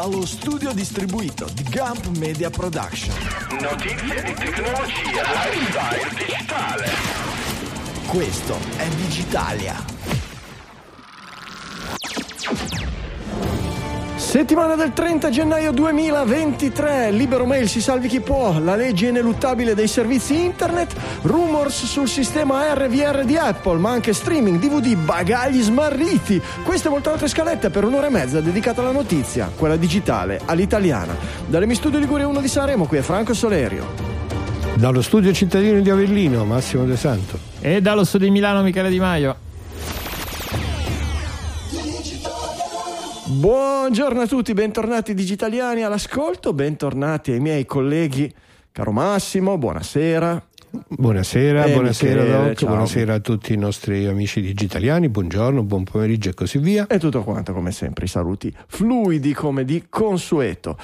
dallo studio distribuito di Gump Media Production. Notizie di tecnologia, lifestyle digitale. Questo è Digitalia. Settimana del 30 gennaio 2023, Libero Mail si salvi chi può, la legge ineluttabile dei servizi internet, rumors sul sistema RVR di Apple, ma anche streaming, DVD, bagagli smarriti. Queste e molte altre scalette per un'ora e mezza dedicata alla notizia, quella digitale, all'italiana. Dalle mi studio Liguria 1 di Sanremo, qui è Franco Solerio. Dallo studio cittadino di Avellino, Massimo De Santo. E dallo studio di Milano, Michele Di Maio. Buongiorno a tutti, bentornati digitaliani all'ascolto, bentornati ai miei colleghi, caro Massimo, buonasera. Buonasera, Eh, buonasera Michele, Doc, ciao. buonasera a tutti i nostri amici digitaliani, buongiorno, buon pomeriggio e così via. E tutto quanto come sempre, i saluti fluidi come di consueto.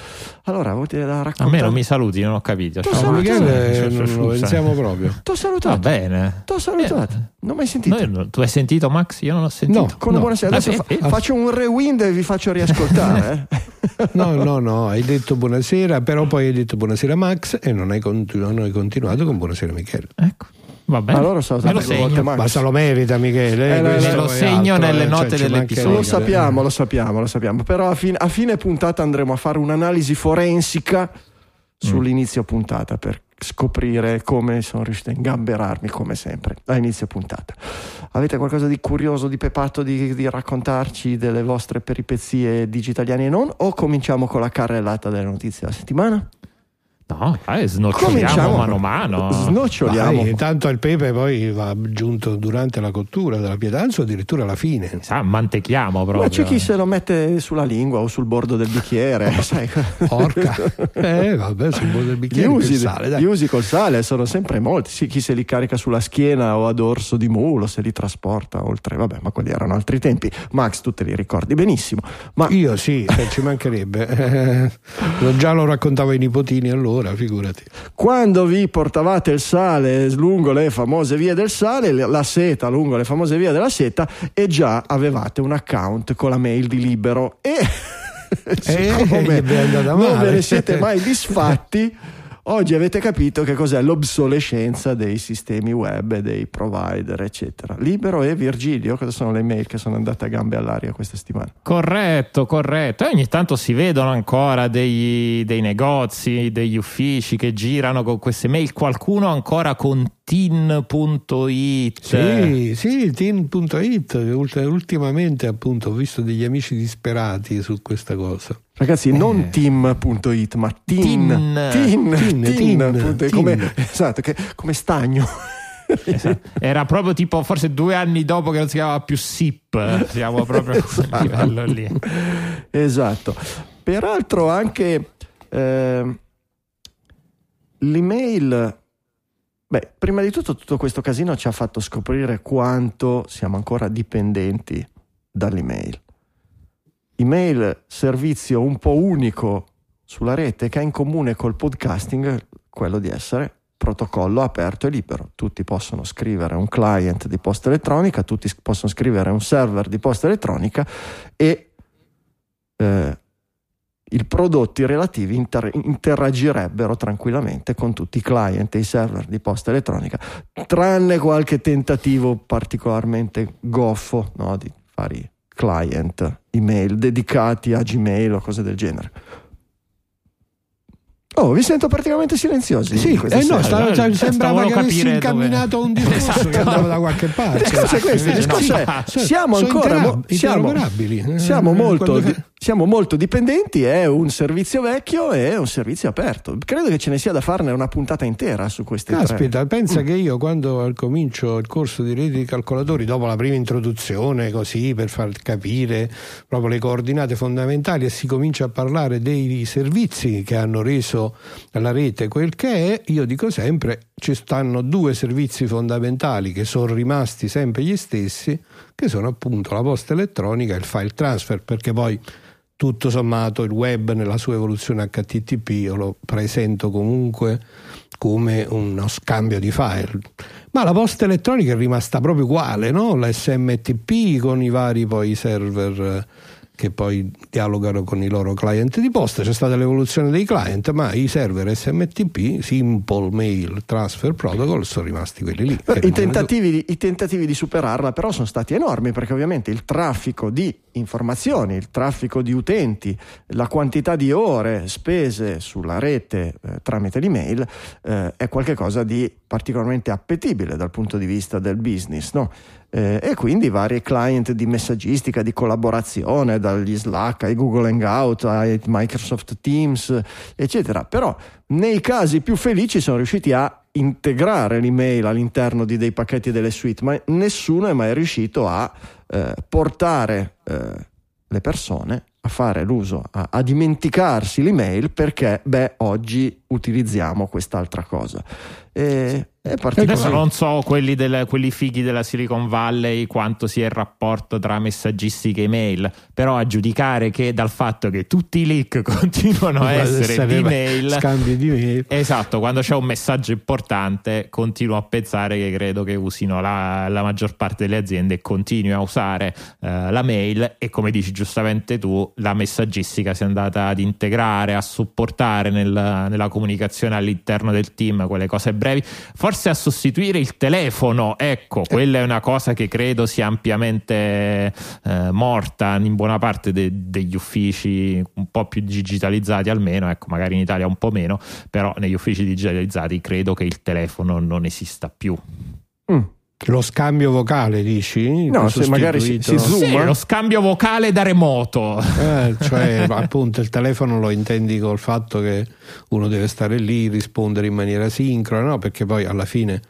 Allora, avete da A raccontare? me non mi saluti, non ho capito. Ciao, Max. Michele eh, non lo scusa. pensiamo proprio. T'ho Va salutato. bene. T'ho salutato. Eh, Non ho mai sentito. noi- tu hai sentito Max? Io non ho sentito. No. Con una buonasera. Adesso Ah, fa- sì. faccio un rewind e vi faccio riascoltare. eh. No, no, no, hai detto buonasera, però poi hai detto buonasera Max e non hai, continu- non hai continuato con buonasera Michele. Ecco. Va bene. Allora salutato Me lo segno. Ma se lo merita Michele, Eh, me lo è segno altro, nelle eh, note cioè, ci dell'episodio. Lo sappiamo, lo sappiamo, lo sappiamo. Però a fine, a fine puntata andremo a fare un'analisi forensica sull'inizio puntata per scoprire come sono riuscito a ingamberarmi come sempre a inizio puntata. Avete qualcosa di curioso, di pepato di, di raccontarci delle vostre peripezie digitaliane e non? O cominciamo con la carrellata delle notizie della settimana? No, dai, snoccioliamo Cominciamo. mano a mano. Snoccioliamo. Vai, tanto il pepe poi va aggiunto durante la cottura della pietanza o addirittura alla fine. Sa, mantechiamo proprio. Ma c'è chi se lo mette sulla lingua o sul bordo del bicchiere, sai. Porca. Eh, vabbè, sul bordo del Gli bicchiere che usi, sale, dai. gli usi col sale sono sempre molti. Sì, chi se li carica sulla schiena o a dorso di mulo, se li trasporta oltre. Vabbè, ma quelli erano altri tempi. Max, tu te li ricordi benissimo. Ma Io sì, eh, ci mancherebbe. Eh, lo- già lo raccontavo ai nipotini allora, figurati. quando vi portavate il sale lungo le famose vie del sale, la seta lungo le famose vie della seta, e già avevate un account con la mail di libero. E siccome Eh, è andata non ve ne siete mai disfatti. Oggi avete capito che cos'è l'obsolescenza dei sistemi web dei provider, eccetera. Libero e Virgilio, cosa sono le mail che sono andate a gambe all'aria questa settimana? Corretto, corretto. E ogni tanto si vedono ancora dei, dei negozi, degli uffici che girano con queste mail. Qualcuno ancora con tin.it. Sì, sì, tin.it, ult- ultimamente appunto ho visto degli amici disperati su questa cosa. Ragazzi, non team.it, ma tin. Tin. Tin. Tin, tin, tin, appunto, tin. Come, esatto, che- come stagno. Esatto. Era proprio tipo forse due anni dopo che non si chiamava più SIP. Siamo proprio a quel livello lì. Esatto. Peraltro anche ehm, l'email, beh, prima di tutto tutto questo casino ci ha fatto scoprire quanto siamo ancora dipendenti dall'email. Email, servizio un po' unico sulla rete che ha in comune col podcasting quello di essere protocollo aperto e libero. Tutti possono scrivere un client di posta elettronica, tutti possono scrivere un server di posta elettronica e eh, i prodotti relativi inter- interagirebbero tranquillamente con tutti i client e i server di posta elettronica, tranne qualche tentativo particolarmente goffo no, di fare i client email dedicati a Gmail o cose del genere. Oh, vi sento praticamente silenziosi. Sì, eh no, Eh, cioè, sembrava stavano che avessi incamminato dove- un discorso Esatto. che andava da qualche parte. Il discorso è questo, il discorso no, è siamo ancora mo- siamo, interoperabili. Eh, siamo molto, quando- di- siamo molto dipendenti, è un servizio vecchio e un servizio aperto. Credo che ce ne sia da farne una puntata intera su questi tre. Caspita, pensa Mm. che io quando comincio il corso di reti di calcolatori, dopo la prima introduzione, così per far capire proprio le coordinate fondamentali, e si comincia a parlare dei servizi che hanno reso la rete quel che è, io dico sempre ci stanno due servizi fondamentali che sono rimasti sempre gli stessi, che sono appunto la posta elettronica e il file transfer, perché poi tutto sommato il web nella sua evoluzione HTTP io lo presento comunque come uno scambio di file. Ma la posta elettronica è rimasta proprio uguale, no? La con i vari poi server che poi dialogano con i loro client di posta, c'è stata l'evoluzione dei client, ma i server SMTP, Simple Mail Transfer Protocol, sono rimasti quelli lì. I tentativi, di, I tentativi, di, superarla però sono stati enormi perché ovviamente il traffico di informazioni, il traffico di utenti, la quantità di ore spese sulla rete eh, tramite l'email eh, è qualcosa di particolarmente appetibile dal punto di vista del business. No? Eh, e quindi vari client di messaggistica, di collaborazione, dagli Slack ai Google Hangout, ai Microsoft Teams, eccetera. Però nei casi più felici sono riusciti a integrare l'email all'interno di dei pacchetti delle suite, ma nessuno è mai riuscito a eh, portare eh, le persone a fare l'uso, a, a, dimenticarsi l'email perché, beh, oggi utilizziamo quest'altra cosa. E, Adesso non so quelli, del, quelli, fighi della Silicon Valley quanto sia il rapporto tra messaggistica e mail, però a giudicare che dal fatto che tutti i leak continuano a essere di mail, scambi di mail, esatto, quando c'è un messaggio importante continuo a pensare che credo che usino la, la maggior parte delle aziende e continui a usare uh, la mail e come dici giustamente tu, la messaggistica si è andata ad integrare, a supportare nel, nella comunicazione all'interno del team quelle cose brevi. Forse a sostituire il telefono. Ecco, eh. quella è una cosa che credo sia ampiamente eh, morta in buona parte de- degli uffici un po' più digitalizzati almeno, ecco, magari in Italia un po' meno, però negli uffici digitalizzati credo che il telefono non esista più. Mm. Lo scambio vocale, dici? No, se magari si, si zooma. Sì, lo scambio vocale da remoto. Eh, cioè, appunto, il telefono lo intendi col fatto che uno deve stare lì, rispondere in maniera sincrona, no? Perché poi alla fine...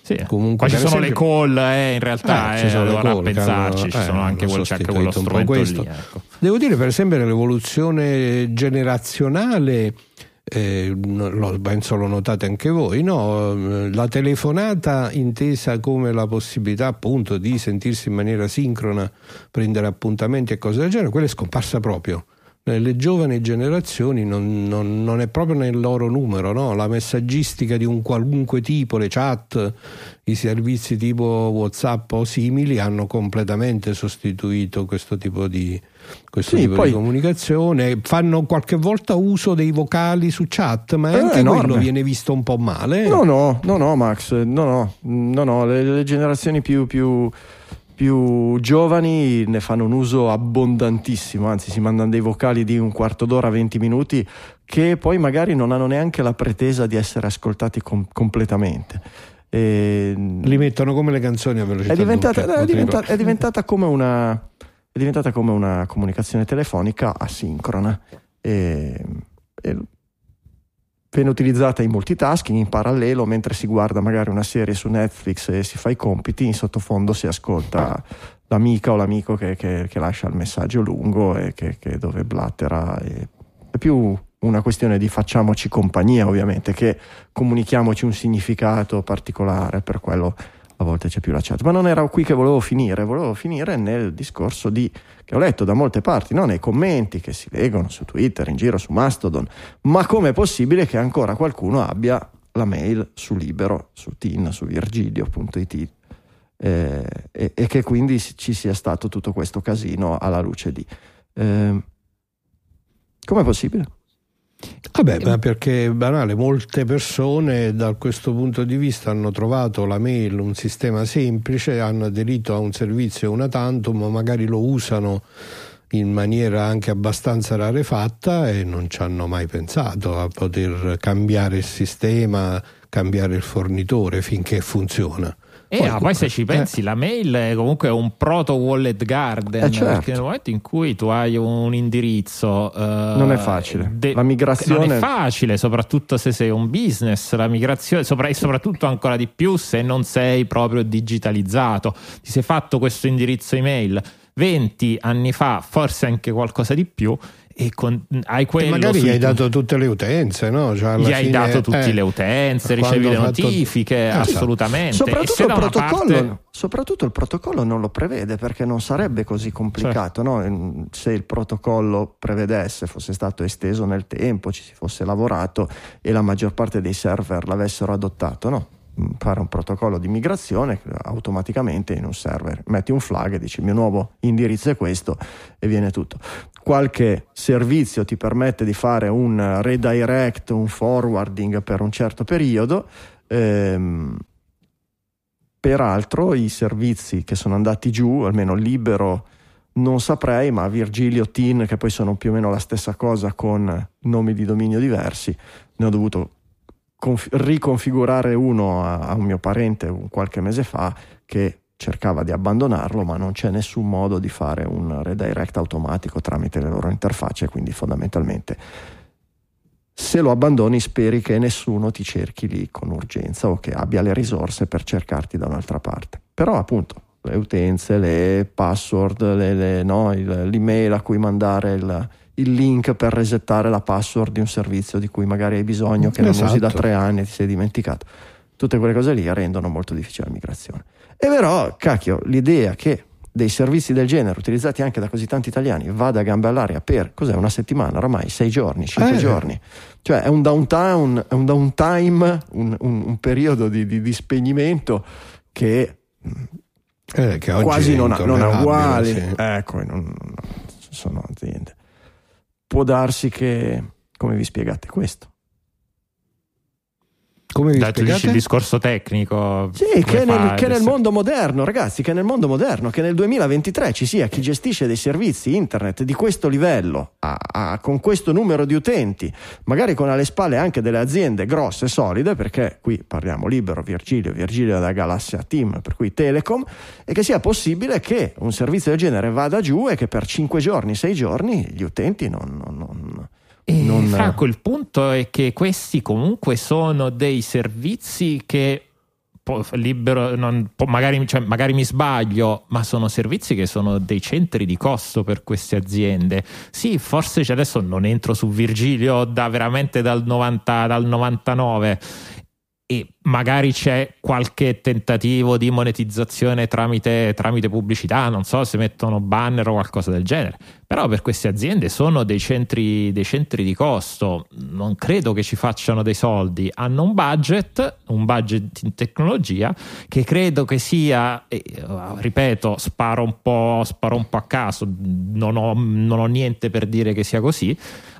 Sì. Comunque, ci sono esempio, le call, eh, in realtà, eh, ci sono allora call, pensarci, ci sono eh, anche, quel, c'è anche quello strumento lì. Ecco. Devo dire, per esempio, l'evoluzione generazionale eh, lo, penso lo notate anche voi, no? la telefonata intesa come la possibilità appunto di sentirsi in maniera sincrona, prendere appuntamenti e cose del genere, quella è scomparsa proprio nelle giovani generazioni non, non, non, è proprio nel loro numero, no? la messaggistica di un qualunque tipo, le chat, i servizi tipo Whatsapp o simili hanno completamente sostituito questo tipo di, questo sì, tipo poi, di comunicazione. Fanno qualche volta uso dei vocali su chat, ma anche quello viene visto un po' male. No, no, no, no, Max, no, no, no, no le, le generazioni più, più più giovani ne fanno un uso abbondantissimo, anzi si mandano dei vocali di un quarto d'ora, 20 minuti, che poi magari non hanno neanche la pretesa di essere ascoltati com- completamente. E... Li mettono come le canzoni a velocità è diventata, è diventata, è diventata, come, una, è diventata come una comunicazione telefonica asincrona. E, e viene utilizzata in multitasking, in parallelo, mentre si guarda magari una serie su Netflix e si fa i compiti, in sottofondo si ascolta l'amica o l'amico che, che, che lascia il messaggio lungo e che, che dove blattera. E, è più una questione di facciamoci compagnia, ovviamente, che comunichiamoci un significato particolare per quello a volte c'è più la chat. Ma non era qui che volevo finire, volevo finire nel discorso di, che ho letto da molte parti, no? nei commenti che si leggono su Twitter, in giro su Mastodon, ma com'è possibile che ancora qualcuno abbia la mail su Libero, su TIN, su virgilio.it eh, e, e, che quindi ci sia stato tutto questo casino alla luce di... Eh, com'è possibile? Vabbè, ma perché è banale, molte persone da questo punto di vista hanno trovato la mail un sistema semplice, hanno aderito a un servizio una tantum, magari lo usano in maniera anche abbastanza rarefatta e non ci hanno mai pensato a poter cambiare il sistema, cambiare il fornitore finché funziona. E poi, ah, poi se ci pensi, eh. la mail è comunque un proto wallet garden, eh certo. perché nel momento in cui tu hai un indirizzo... Uh, non è facile. De- la migrazione... Non è facile, soprattutto se sei un business, la migrazione, sopra- e soprattutto ancora di più se non sei proprio digitalizzato. Ti sei fatto questo indirizzo email 20 anni fa, forse anche qualcosa di più, e con, hai quello. E magari gli hai dato tutte le utenze, no? Cioè gli hai dato tutte eh, le utenze, ricevi le notifiche, fatto... assolutamente. Soprattutto il, parte... soprattutto il, protocollo, non lo prevede perché non sarebbe così complicato certo. no? se il protocollo prevedesse, fosse stato esteso nel tempo, ci si fosse lavorato e la maggior parte dei server l'avessero adottato, no? Fare un protocollo di migrazione automaticamente in un server. Metti un flag e dici il mio nuovo indirizzo è questo e viene tutto. Qualche servizio ti permette di fare un redirect, un forwarding per un certo periodo. Ehm, peraltro i servizi che sono andati giù, almeno libero non saprei, ma Virgilio, TIN, che poi sono più o meno la stessa cosa con nomi di dominio diversi, ne ho dovuto conf- riconfigurare uno a, a un mio parente qualche mese fa che cercava di abbandonarlo, ma non c'è nessun modo di fare un redirect automatico tramite le loro interfacce, quindi fondamentalmente se lo abbandoni speri che nessuno ti cerchi lì con urgenza o che abbia le risorse per cercarti da un'altra parte. Però appunto le utenze, le password, le, le, no, l'email a cui mandare il, il, link per resettare la password di un servizio di cui magari hai bisogno, che esatto. non usi da esatto. tre anni e ti sei dimenticato. Tutte quelle cose lì rendono molto difficile la migrazione. E però, cacchio, l'idea che dei servizi del genere utilizzati anche da così tanti italiani vada a gambe all'aria per cos'è una settimana ormai sei giorni cinque eh. giorni cioè è un downtown è un downtime un, un, un periodo di, di, di, spegnimento che eh, che quasi non ha, non ha uguali. Sì. Ecco, non, non, sono aziende. Può darsi che, come vi spiegate questo? Come Dai, tu dici il discorso tecnico. Sì, che nel, che nel, mondo moderno, ragazzi, che nel mondo moderno, che nel 2023 ci sia chi gestisce dei servizi internet di questo livello, a, a, con questo numero di utenti, magari con alle spalle anche delle aziende grosse, solide, perché qui parliamo libero, Virgilio, Virgilio da Galassia Team, per cui Telecom, e che sia possibile che un servizio del genere vada giù e che per 5 giorni, 6 giorni gli utenti non, non, non e non... Franco, il punto è che questi comunque sono dei servizi che libero, non, magari, cioè, magari, mi sbaglio, ma sono servizi che sono dei centri di costo per queste aziende. Sì, forse adesso non entro su Virgilio da veramente dal, 90, dal 99 e magari c'è qualche tentativo di monetizzazione tramite, tramite, pubblicità, non so se mettono banner o qualcosa del genere, però per queste aziende sono dei centri, dei centri di costo, non credo che ci facciano dei soldi, hanno un budget, un budget in tecnologia che credo che sia, eh, ripeto, sparo un, po', sparo un po' a caso, non ho, non ho niente per dire che sia così,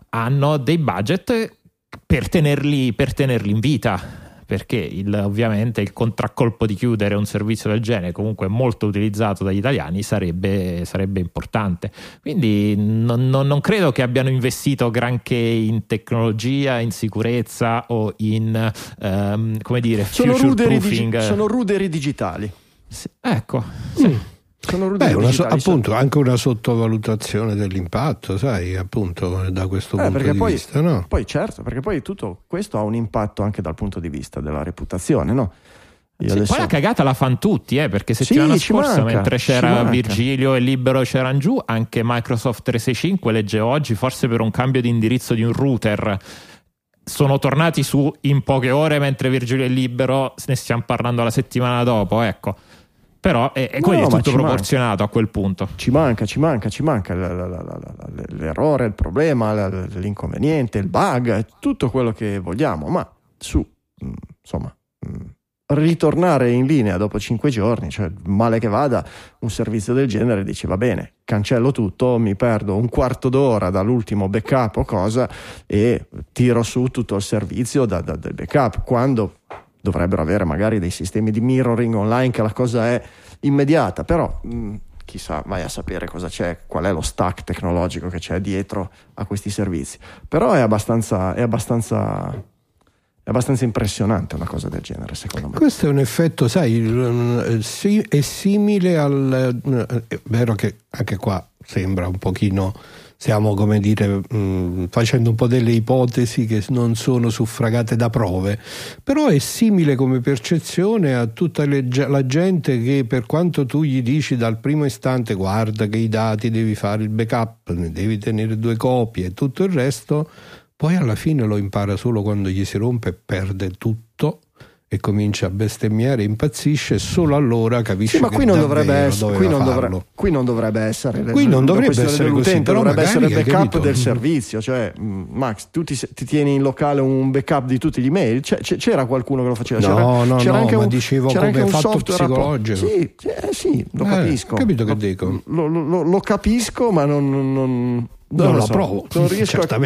hanno dei budget per tenerli, per tenerli in vita perché il, ovviamente il contraccolpo di chiudere un servizio del genere, comunque molto utilizzato dagli italiani, sarebbe, sarebbe importante. Quindi non, non, non, credo che abbiano investito granché in tecnologia, in sicurezza o in um, come dire, sono ruderi, digi- sono ruderi digitali. Sì, ecco, sì. Mm. Beh, una, appunto anche una sottovalutazione dell'impatto, sai, appunto da questo eh, punto di poi, vista. No? Poi certo, perché poi tutto questo ha un impatto anche dal punto di vista della reputazione, no? Sì, adesso... Poi la cagata la fanno tutti, eh, perché settimana sì, scorsa, manca, mentre c'era Virgilio e Libero c'erano giù, anche Microsoft 365 legge oggi, forse per un cambio di indirizzo di un router sono tornati su in poche ore mentre Virgilio è libero ne stiamo parlando la settimana dopo ecco però è, è, no, è tutto proporzionato manca. a quel punto. Ci manca, ci manca, ci manca l'errore, il problema, l'inconveniente, il bug, tutto quello che vogliamo, ma su, mm, insomma, mm, ritornare in linea dopo cinque giorni, cioè male che vada, un servizio del genere dice va bene, cancello tutto, mi perdo un quarto d'ora dall'ultimo backup o cosa e tiro su tutto il servizio da, da, del backup, quando dovrebbero avere magari dei sistemi di mirroring online che la cosa è immediata, però mh, mm, chissà, vai a sapere cosa c'è, qual è lo stack tecnologico che c'è dietro a questi servizi. Però è abbastanza, è abbastanza, è abbastanza impressionante una cosa del genere, secondo me. Questo è un effetto, sai, è simile al... È vero che anche qua sembra un pochino stiamo come dire mh, mm, facendo un po' delle ipotesi che non sono suffragate da prove però è simile come percezione a tutta le, la gente che per quanto tu gli dici dal primo istante guarda che i dati devi fare il backup ne devi tenere due copie e tutto il resto poi alla fine lo impara solo quando gli si rompe e perde tutto e comincia a bestemmiare, impazzisce, solo allora capisce Sì, ma che qui non, dovrebbe essere, qui, non dovrebbe, farlo. qui non dovrebbe essere Qui non dovrebbe essere così, però dovrebbe essere hai backup capito? del servizio cioè mm, Max tu ti, ti tieni in locale un backup di tutti gli c'è- c'era qualcuno che lo faceva No, c'era, no, c'era no, anche un, dicevo c'era come anche un fatto psicologico. sì, sì, eh, sì, lo Eh, capisco capito che Lo- dico. lo, lo- lo capisco ma non, non- non- non lo so. provo, non riesco, a, non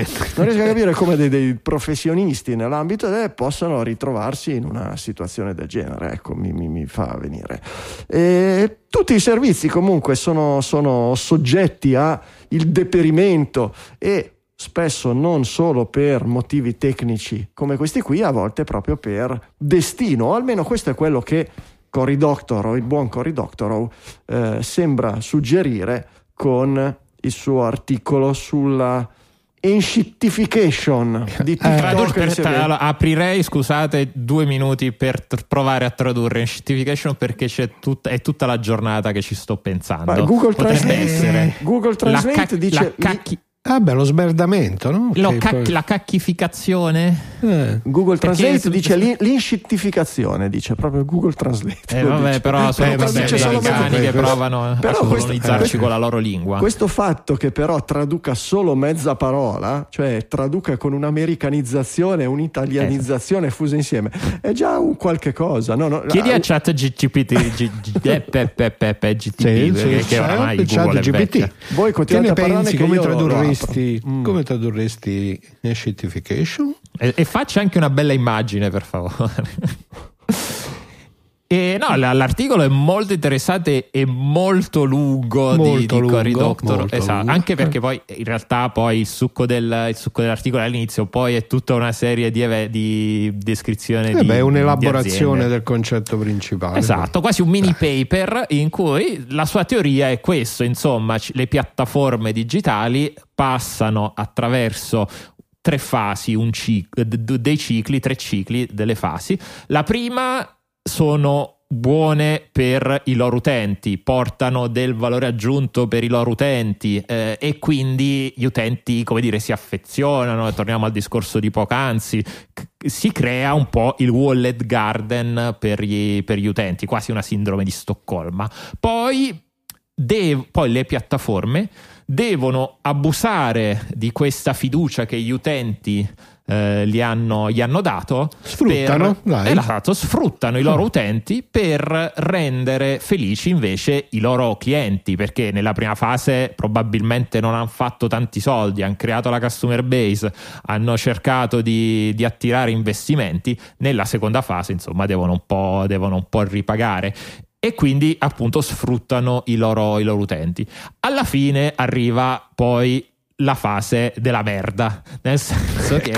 riesco a capire come dei, dei professionisti nell'ambito eh, possano ritrovarsi in una situazione del genere. Ecco mi, mi- mi fa venire. E tutti i servizi comunque sono, sono soggetti al deperimento e spesso non solo per motivi tecnici come questi qui, a volte proprio per destino, o almeno questo è quello che Cory Doctorow, il buon Cory Doctorow, eh, sembra suggerire con il suo articolo sulla enshittification di TikTok. Tradur- per- allora, aprirei, scusate, due minuti per tr- provare a tradurre enshittification perché c'è tut- è tutta la giornata che ci sto pensando. Ma Google Potrebbe Translate, essere Google la, Translate ca- dice la cacchi- Ah beh, lo smerdamento, no? lo Che cac- poi- la cacchificazione. eh. Google Perché Translate su- dice l'in- l'inscittificazione, dice proprio Google Translate. Eh, vabbè, dice. però sono Eh, vabbè, americani che questo- provano a però questo- colonizzarci eh, con la loro lingua. Questo fatto che però traduca solo mezza parola, cioè traduca con un'americanizzazione e un'italianizzazione fuse insieme, è già un qualche cosa. No, no, Chiedi a chat GTP, G- G- eh, pe- pe- pe- pe- GTP che, oramai Google è GPT. Voi continuate a parlarne che Come io tradurresti. Mm. come tradurresti shittification? E, e faccia anche una bella immagine, per favore. E no, l'articolo è molto interessante e molto lungo di, Molto di Cory lungo, Doctor. Esatto, lungo. anche perché poi in realtà poi il succo, del- il succo dell'articolo all'inizio poi è tutta una serie di, di descrizione Eh di beh, è di un'elaborazione aziende. del concetto principale. Esatto, quasi un mini paper in cui la sua teoria è questo, insomma, le piattaforme digitali passano attraverso tre fasi, un cic- d- d- dei cicli, tre cicli delle fasi. La prima sono buone per i loro utenti, portano del valore aggiunto per i loro utenti eh, e quindi gli utenti, come dire, si affezionano, torniamo al discorso di poc'anzi, c- si crea un po' il wallet garden per gli, per gli utenti, quasi una sindrome di Stoccolma. Poi, dev- poi le piattaforme devono abusare di questa fiducia che gli utenti eh, gli, hanno, gli hanno dato Sfruttano, per, esatto, sfruttano i loro utenti per rendere felici invece i loro clienti perché nella prima fase probabilmente non hanno fatto tanti soldi hanno creato la customer base hanno cercato di, di attirare investimenti nella seconda fase insomma devono un po', devono un po' ripagare. E quindi appunto sfruttano i loro, i loro utenti. Alla fine arriva poi la fase della merda, nel senso che,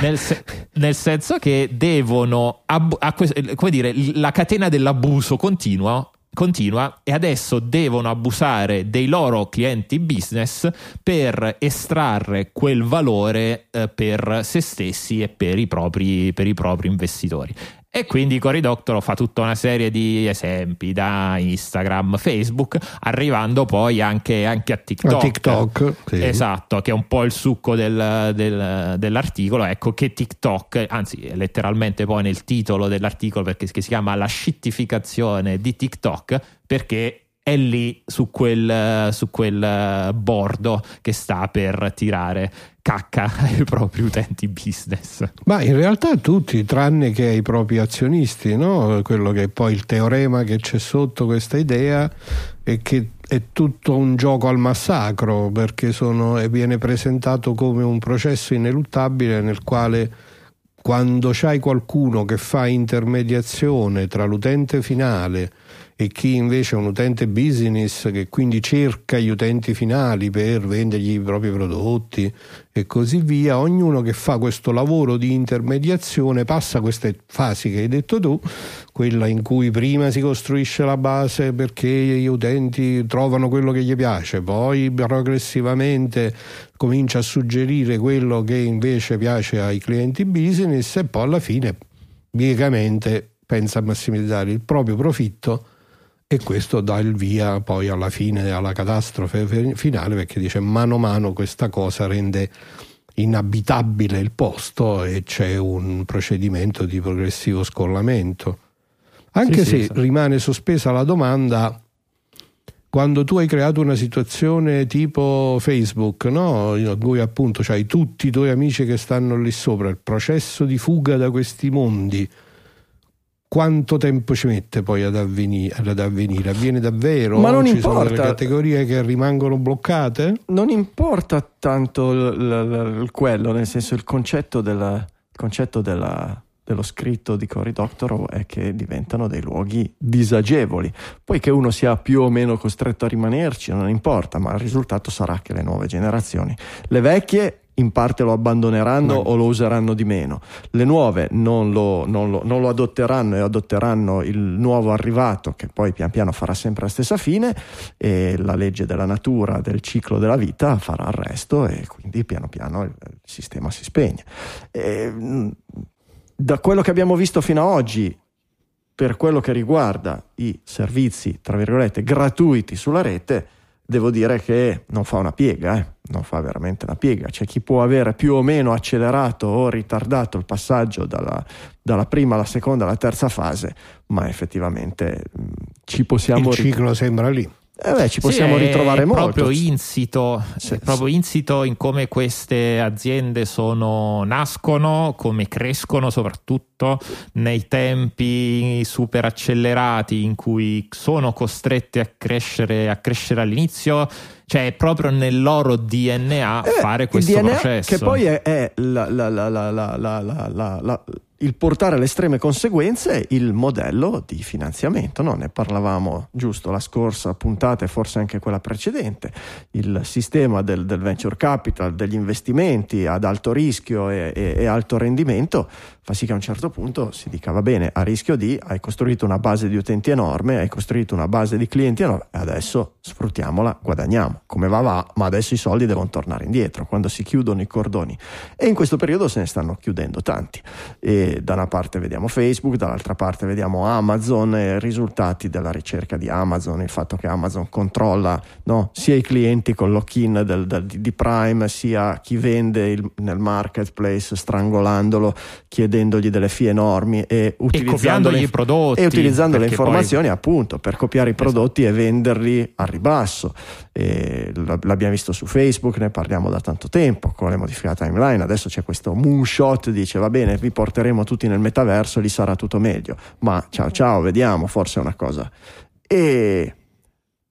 nel se- nel senso che devono, ab- a come dire, la catena dell'abuso continua. Continua e adesso devono abusare dei loro clienti business per estrarre quel valore eh, per se stessi e per i propri, per i propri investitori. E quindi Cory Doctorow fa tutta una serie di esempi da Instagram, Facebook, arrivando poi anche, anche a TikTok. A TikTok, sì. Esatto, che è un po' il succo del- del- dell'articolo. Ecco che TikTok, anzi, letteralmente poi nel titolo dell'articolo, perché che si chiama La scittificazione di TikTok, perché è lì su quel, su quel eh, bordo che sta per tirare cacca ai propri utenti business. Ma in realtà tutti, tranne che ai propri azionisti, no? quello che è poi il teorema che c'è sotto questa idea è che è tutto un gioco al massacro perché sono, viene presentato come un processo ineluttabile nel quale quando c'hai qualcuno che fa intermediazione tra l'utente finale e chi invece è un utente business che quindi cerca gli utenti finali per vendergli i propri prodotti e così via, ognuno che fa questo lavoro di intermediazione passa queste fasi che hai detto tu, quella in cui prima si costruisce la base perché gli utenti trovano quello che gli piace, poi progressivamente comincia a suggerire quello che invece piace ai clienti business e poi alla fine biecamente pensa a massimizzare il proprio profitto e questo dà il via poi alla fine alla catastrofe fe- finale perché dice mano a mano questa cosa rende inabitabile il posto e c'è un procedimento di progressivo scollamento. Anche Sì, se sì. rimane sospesa la domanda quando tu hai creato una situazione tipo Facebook, no? in cui appunto hai tutti i tuoi amici che stanno lì sopra, il processo di fuga da questi mondi, quanto tempo ci mette poi ad avvenire? Ad avvenire? Avviene davvero? Ma non ci sono delle importa. categorie che rimangono bloccate? non importa tanto l- l- l- quello, nel senso il concetto, della- il concetto della- dello scritto di Cory Doctorow è che diventano dei luoghi disagevoli. Poi che uno sia più o meno costretto a rimanerci non importa, ma il risultato sarà che le nuove generazioni, le vecchie in parte lo abbandoneranno No. o lo useranno di meno, le nuove non lo, non lo- non lo adotteranno e adotteranno il nuovo arrivato che poi pian piano farà sempre la stessa fine e la legge della natura, del ciclo della vita farà il resto e quindi piano piano il, il sistema si spegne. E, mh, da quello che abbiamo visto fino ad oggi, per quello che riguarda i servizi, tra virgolette, gratuiti sulla rete, devo dire che non fa una piega, eh? non fa veramente una piega. C'è chi può avere più o meno accelerato o ritardato il passaggio dalla, dalla prima alla seconda alla terza fase, ma effettivamente mh, ci possiamo il ciclo sembra lì. Eh beh, ci Sì, possiamo è ritrovare molto. proprio insito, Sì, è proprio sì. insito in come queste aziende sono, nascono, come crescono soprattutto nei tempi super accelerati in cui sono costrette a crescere, a crescere all'inizio, cioè è proprio nel loro DNA Eh, fare questo DNA processo. Che poi è, è la- la- la- il portare alle estreme conseguenze il modello di finanziamento. no? Ne parlavamo giusto la scorsa puntata e forse anche quella precedente. Il sistema del, del venture capital, degli investimenti ad alto rischio e, e- e alto rendimento fa sì che a un certo punto si dica va bene, a rischio di hai costruito una base di utenti enorme, hai costruito una base di clienti enorme, adesso sfruttiamola, guadagniamo. Come va va, ma adesso i soldi devono tornare indietro quando si chiudono i cordoni. E in questo periodo se ne stanno chiudendo tanti. E da una parte vediamo Facebook, dall'altra parte vediamo Amazon, e i risultati della ricerca di Amazon, il fatto che Amazon controlla no, sia i clienti con lock-in del- del- di Prime, sia chi vende il- nel marketplace strangolandolo, chiedendogli delle fee enormi e utilizzando copiandogli le, i prodotti, e utilizzando le perché poi- informazioni appunto per copiare i prodotti e venderli a ribasso. E l'abbiamo visto su Facebook, ne parliamo da tanto tempo con le modifiche alla timeline. Adesso c'è questo moonshot, dice va bene, vi porteremo tutti nel metaverso, lì sarà tutto meglio. Ma ciao ciao, vediamo, forse è una cosa. E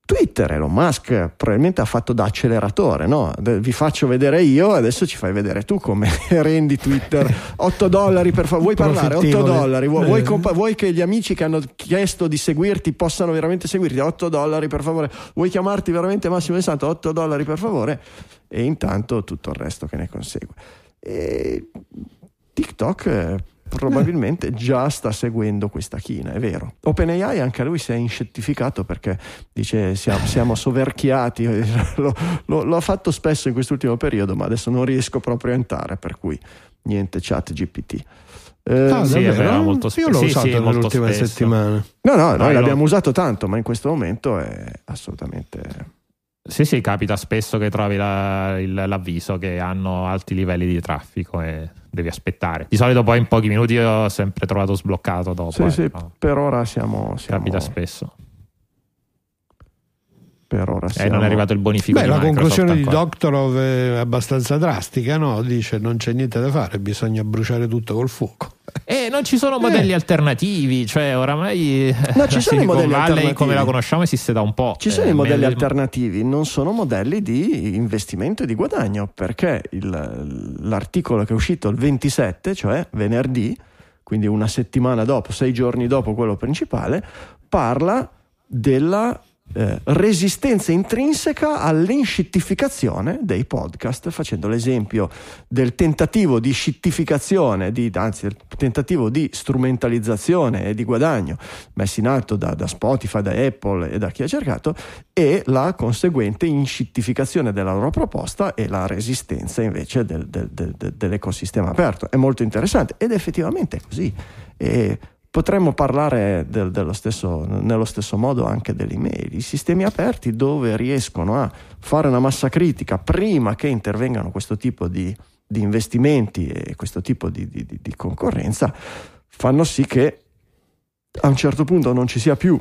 Twitter, Elon Musk probabilmente ha fatto da acceleratore, no? Vi faccio vedere io, adesso ci fai vedere tu come rendi Twitter 8 dollari per favore. Vuoi parlare? 8 Profittevole. dollari. Vuoi, vuoi Eh. compa- vuoi che gli amici che hanno chiesto di seguirti possano veramente seguirti? 8 dollari per favore. Vuoi chiamarti veramente Massimo De Santo? 8 dollari per favore. E intanto tutto il resto che ne consegue. E TikTok eh, probabilmente già sta seguendo questa china, è vero. OpenAI anche lui si è inscettificato perché dice siamo, siamo soverchiati, lo, lo- lo ha fatto spesso in quest'ultimo periodo, ma adesso non riesco proprio a entrare, per cui niente chat GPT. Eh, Ah, sì, davvero? vero, molto Io spesso. l'ho Sì, usato sì, nelle molto ultime spesso. settimane. no, no, noi No, io l'abbiamo lo- usato tanto, ma in questo momento è assolutamente... Sì, sì, capita spesso che trovi la- il- l'avviso che hanno alti livelli di traffico e devi aspettare. Di solito poi in pochi minuti io ho sempre trovato sbloccato dopo. Sì, eh, sì, no. per ora siamo... siamo Capita spesso. Per ora E siamo... non è arrivato il bonifico Beh, di la Microsoft conclusione di ancora. Doctorov è abbastanza drastica, no? Dice non c'è niente da fare, bisogna bruciare tutto col fuoco. E non ci sono modelli alternativi, cioè oramai No, ci sono i modelli Valley alternativi. come la conosciamo esiste da un po'. Ci sono Eh, i modelli me- alternativi, non sono modelli di investimento e di guadagno, perché il- l'articolo che è uscito il 27, cioè venerdì, quindi una settimana dopo, sei giorni dopo quello principale, parla della eh, resistenza intrinseca all'inscittificazione dei podcast, facendo l'esempio del tentativo di scittificazione, di, anzi del tentativo di strumentalizzazione e di guadagno messi in atto da, da Spotify, da Apple e da chi ha cercato, e la conseguente inscittificazione della loro proposta e la resistenza invece del- del- del- del- dell'ecosistema aperto. È molto interessante ed effettivamente è così. E Potremmo parlare del- stesso- nello stesso modo anche dell'email, i sistemi aperti dove riescono a fare una massa critica prima che intervengano questo tipo di, di investimenti e questo tipo di- di- di concorrenza, fanno sì che a un certo punto non ci sia più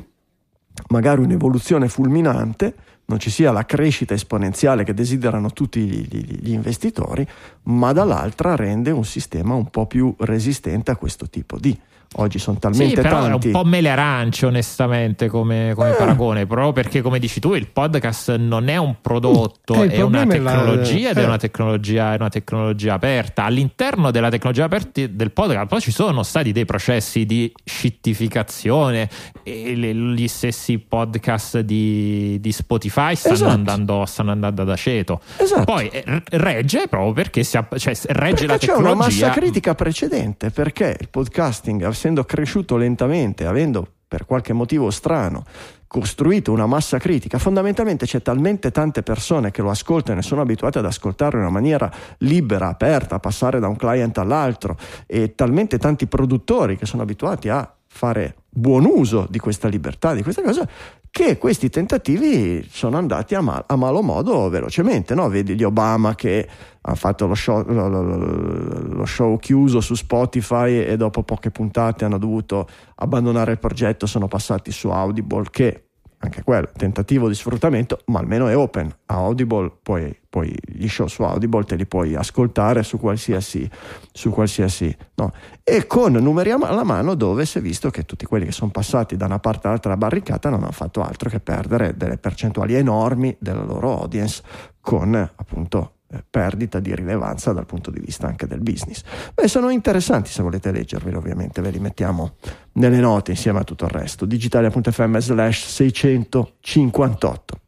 magari un'evoluzione fulminante, non ci sia la crescita esponenziale che desiderano tutti gli, gli- gli investitori, ma dall'altra rende un sistema un po' più resistente a questo tipo di. Oggi sono Sì, talmente però tanti. è un po' mele arance onestamente come, come Eh. paragone, proprio perché come dici tu il podcast non è un prodotto, Eh, è una problema è la- tecnologia ed è eh. una tecnologia, è una tecnologia aperta. All'interno della tecnologia aperta del podcast poi ci sono stati dei processi di scittificazione e le- gli stessi podcast di, di Spotify stanno, Esatto. andando, stanno andando ad aceto. Esatto. Poi eh, regge proprio perché si cioè, regge la Perché c'è una tecnologia. massa critica precedente, perché il podcasting, essendo cresciuto lentamente, avendo per qualche motivo strano costruito una massa critica, fondamentalmente c'è talmente tante persone che lo ascoltano e sono abituate ad ascoltarlo in una maniera libera, aperta, a passare da un client all'altro e talmente tanti produttori che sono abituati a fare buon uso di questa libertà, di questa cosa, che questi tentativi sono andati a, mal- a malo modo velocemente. No? Vedi gli Obama che hanno fatto lo show, lo- lo- lo show chiuso su Spotify e dopo poche puntate hanno dovuto abbandonare il progetto, sono passati su Audible che anche quello, tentativo di sfruttamento, ma almeno è open. A Audible, poi, poi gli show su Audible te li puoi ascoltare su qualsiasi, su qualsiasi no. E con numeri am- alla mano dove si è visto che tutti quelli che sono passati da una parte all'altra della barricata non hanno fatto altro che perdere delle percentuali enormi della loro audience con appunto perdita di rilevanza dal punto di vista anche del business. Beh, sono interessanti se volete leggerveli, ovviamente ve li mettiamo nelle note insieme a tutto il resto. digitalia.fm slash 658.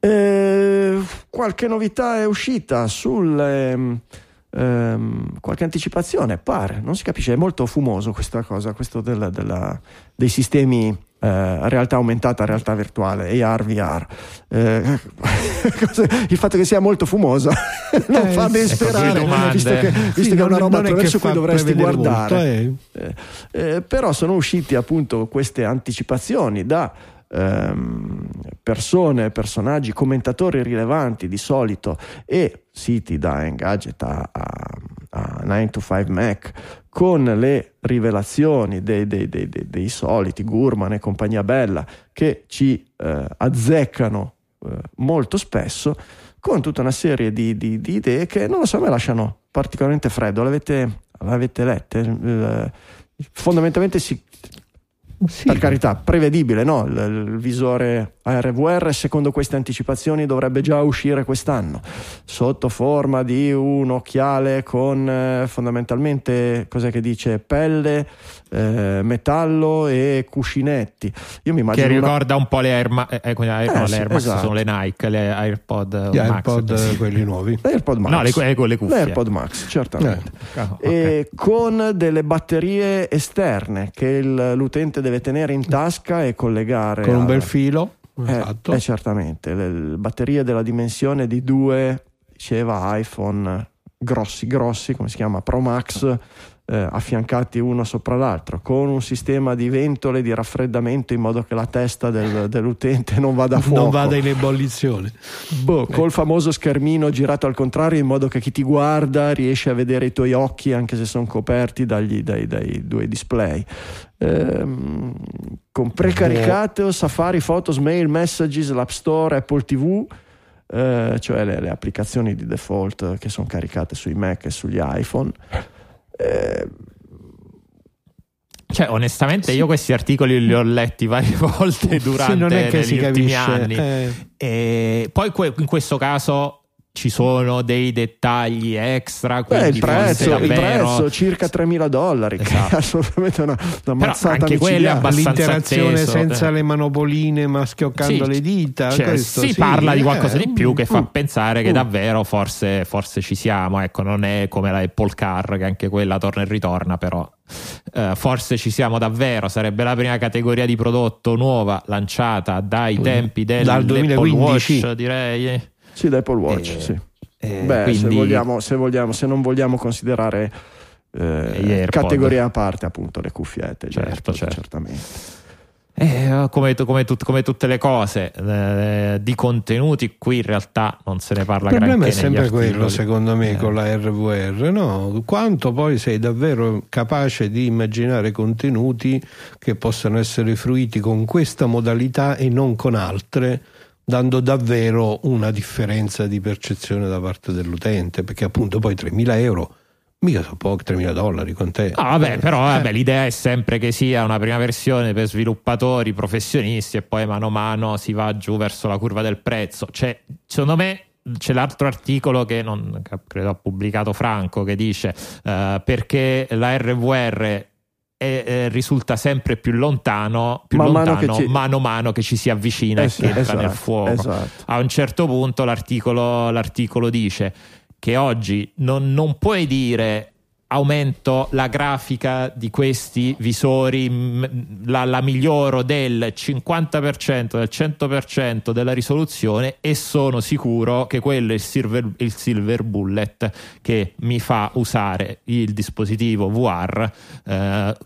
Eh, qualche novità è uscita sul ehm, ehm, qualche anticipazione pare non si capisce è molto fumoso questa cosa questo della- della- dei sistemi eh, realtà aumentata realtà virtuale AR VR Eh, il fatto che sia molto fumoso non Eh, fa ben sperare visto che, visto Sì, che è una roba attraverso cui dovresti guardare. molto, eh. eh, eh, però sono usciti appunto queste anticipazioni da ehm, persone, personaggi, commentatori rilevanti di solito e siti da Engadget a, a, a 9 to 5 Mac con le rivelazioni dei, dei- dei- dei- soliti Gurman e compagnia bella che ci eh, azzeccano eh, molto spesso con tutta una serie di, di- di idee che non lo so, mi lasciano particolarmente freddo. L'avete, l'avete lette? Il- fondamentalmente si, Sì. per carità, prevedibile, no? Il, il visore ARVR, secondo queste anticipazioni, dovrebbe già uscire quest'anno, sotto forma di un occhiale con eh, fondamentalmente, cos'è che dice, pelle, eh, metallo e cuscinetti. Io mi Che immagino una- ricorda un po' le Air, Ma- eh, quindi, eh, Eh, no, sì, le Air Max esatto. sono le Nike, le AirPod Gli Max. iPod, sì. quelli nuovi. l'AirPod Max. No, le, eh, con le cuffie. L'AirPod Max, certamente. Ah, ok. E con delle batterie esterne che il- l'utente deve tenere in tasca e collegare Con un al- bel filo. Eh, Esatto. eh, certamente, le, le batterie della dimensione di due, diceva iPhone grossi grossi, come si chiama Pro Max, eh, affiancati uno sopra l'altro, con un sistema di ventole di raffreddamento in modo che la testa del- dell'utente non vada a fuoco. non vada in ebollizione. Boh, col famoso schermino girato al contrario in modo che chi ti guarda riesce a vedere i tuoi occhi anche se sono coperti dagli- dai, dai due display. Ehm, con precaricato Safari, Photos, Mail, Messages, l'App Store, Apple TV, eh, cioè le, le applicazioni di default che sono caricate sui Mac e sugli iPhone. Eh, Cioè, onestamente, io questi articoli li ho letti varie volte durante Sì, non è che negli ultimi capisce. anni. eh. E poi que- in questo caso ci sono dei dettagli extra. beh, Quindi il prezzo, il davvero... prezzo circa 3.000 dollari, che Esatto. è assolutamente una, una mazzata anche quello è micidiale. abbastanza L'interazione atteso, senza eh. le manopoline ma schioccando Sì, le dita. cioè, questo si sì, parla di eh, qualcosa di più che fa mm, pensare che mm. davvero forse, forse ci siamo. Ecco, non è come la Apple Car, che anche quella torna e ritorna, però eh, forse ci siamo davvero. Sarebbe la prima categoria di prodotto nuova lanciata dai tempi Dal dell'Apple 2015. Watch, direi. Sì, da Apple Watch, Eh, sì. Eh, Beh, se, quindi- vogliamo, se, vogliamo, se non vogliamo considerare eh, AirPod. categoria a parte appunto le cuffiette, Certo, AirPod, certo. certamente. Eh, come, come tut- come tutte le cose eh, di contenuti, qui in realtà non se ne parla Il problema granché è sempre quello, secondo me, Eh. con la RVR, no? Quanto poi sei davvero capace di immaginare contenuti che possano essere fruiti con questa modalità e non con altre, dando davvero una differenza di percezione da parte dell'utente, perché appunto poi 3.000 euro, mica sono pochi, 3.000 dollari con te. No, vabbè, però Eh. vabbè, l'idea è sempre che sia una prima versione per sviluppatori, professionisti e poi mano a mano si va giù verso la curva del prezzo. Cioè, secondo me c'è l'altro articolo che, non, credo ha pubblicato Franco che dice eh, perché la RVR eh, risulta sempre più lontano, più Man mano lontano che ci- mano a mano che ci si avvicina Eh e sì, che entra esatto, nel fuoco esatto. a un certo punto l'articolo, l'articolo dice che oggi non, non puoi dire aumento la grafica di questi visori, la, la miglioro del 50%, del 100% della risoluzione e sono sicuro che quello è il silver, il silver bullet che mi fa usare il dispositivo VR eh,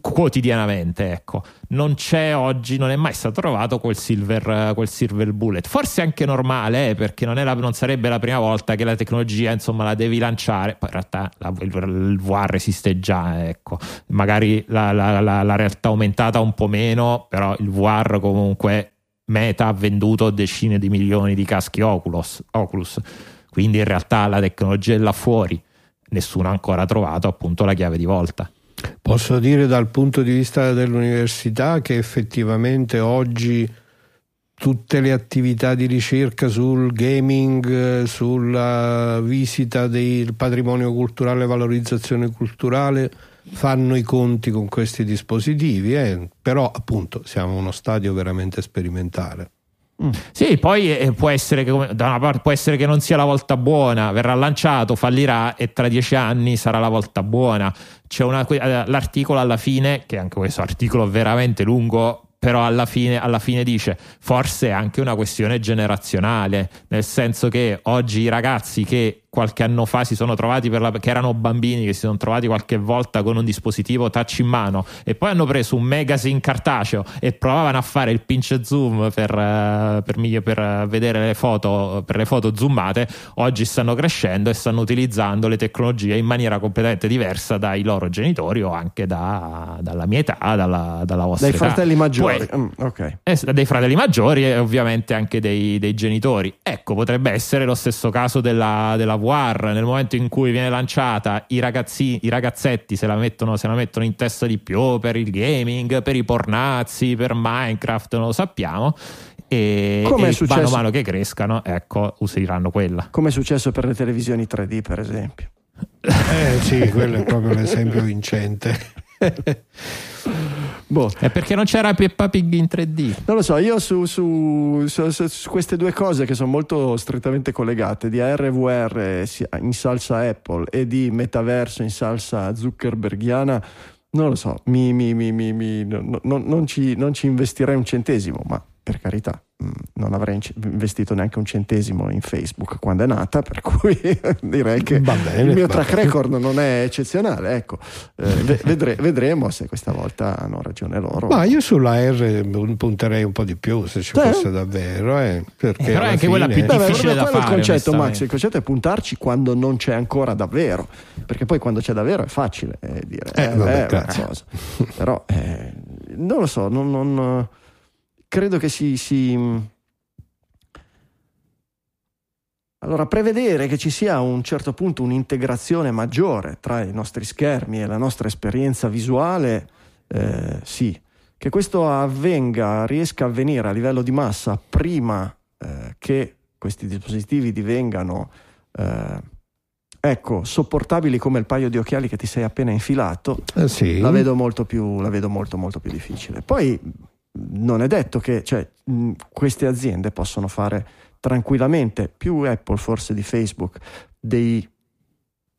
quotidianamente ecco. Non c'è oggi non è mai stato trovato quel silver, quel silver bullet. Forse è anche normale eh, perché non, la- non sarebbe la prima volta che la tecnologia insomma la devi lanciare. Poi in realtà la- il, VR esiste già ecco. Magari la- la realtà aumentata un po' meno però il VR comunque Meta ha venduto decine di milioni di caschi Oculus, Oculus. quindi in realtà la tecnologia è là fuori. Nessuno ha ancora trovato appunto la chiave di volta Posso dire dal punto di vista dell'università che effettivamente oggi tutte le attività di ricerca sul gaming, eh, sulla visita del patrimonio culturale, valorizzazione culturale, fanno i conti con questi dispositivi, eh. però appunto siamo uno stadio veramente sperimentale. Sì, poi eh, può essere che da una parte può essere che non sia la volta buona, verrà lanciato, fallirà e tra dieci anni sarà la volta buona. C'è una, eh, l'articolo alla fine, che anche questo articolo veramente lungo, però alla fine, alla fine dice forse è anche una questione generazionale, nel senso che oggi i ragazzi che qualche anno fa si sono trovati per la, che erano bambini che si sono trovati qualche volta con un dispositivo touch in mano e poi hanno preso un magazine cartaceo e provavano a fare il pinch zoom per, eh, per, per, eh, vedere le foto per le foto zoomate oggi stanno crescendo e stanno utilizzando le tecnologie in maniera completamente diversa dai loro genitori o anche da- dalla mia età dalla, dalla vostra Dai età fratelli maggiori. Poi- Mm, ok. eh, dei fratelli maggiori e ovviamente anche dei, dei genitori. Ecco, potrebbe essere lo stesso caso della, della VR. Nel momento in cui viene lanciata, i, ragazzi, i ragazzetti se la, mettono, se la mettono in testa di più per il gaming, per i pornazzi, per Minecraft, non lo sappiamo. E, Come è e successo- mano a mano che crescano, ecco, useranno quella. Come è successo per le televisioni 3D, per esempio. Eh sì, quello è proprio l'esempio vincente. Boh. È perché non c'era Peppa Pig in 3D. Non lo so, io su, su- su- su- queste due cose che sono molto strettamente collegate, di ARVR in salsa Apple e di metaverso in salsa Zuckerbergiana, non lo so, mi- mi- mi- no- no- non, ci, non ci investirei un centesimo, ma per carità, non avrei investito neanche un centesimo in Facebook quando è nata, per cui direi che bene, il mio track record non è eccezionale. Ecco, Eh, ve- vedre- vedremo se questa volta hanno ragione loro. Ma io sulla R punterei un po' di più se ci Sì. fosse davvero, eh, perché Però è anche quella fine- più Beh, beh, difficile proprio da è il fare, concetto, Max. Il concetto è puntarci quando non c'è ancora davvero. Perché poi quando c'è davvero è facile eh, dire Eh, eh, vabbè, beh, è una cazzo. cosa. Però eh, non lo so, non, non- credo che si, si- Allora, prevedere che ci sia a un certo punto un'integrazione maggiore tra i nostri schermi e la nostra esperienza visuale, eh, sì. Che questo avvenga, riesca a avvenire a livello di massa prima eh, che questi dispositivi divengano eh, ecco, sopportabili come il paio di occhiali che ti sei appena infilato, Eh, sì. la vedo molto più, la vedo molto, molto più difficile. Poi non è detto che cioè, mh, queste aziende possono fare tranquillamente, più Apple forse di Facebook, dei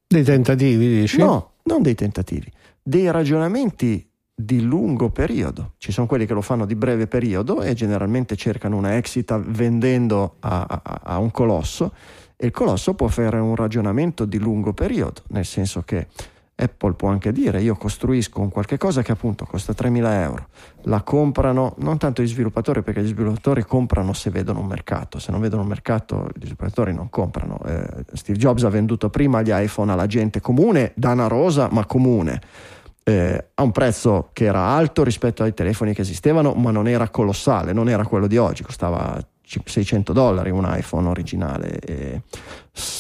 Dei tentativi, dici? No, non dei tentativi, dei ragionamenti di lungo periodo. Ci sono quelli che lo fanno di breve periodo e generalmente cercano una exit vendendo a, a- a un colosso e il colosso può fare un ragionamento di lungo periodo, nel senso che Apple può anche dire io costruisco un qualche cosa che appunto costa 3.000 euro, la comprano non tanto gli sviluppatori perché gli sviluppatori comprano se vedono un mercato, se non vedono un mercato gli sviluppatori non comprano. Eh, Steve Jobs ha venduto prima gli iPhone alla gente comune, dana rosa ma comune. Eh, a un prezzo che era alto rispetto ai telefoni che esistevano, ma non era colossale, non era quello di oggi, costava 600 dollari un iPhone originale, e,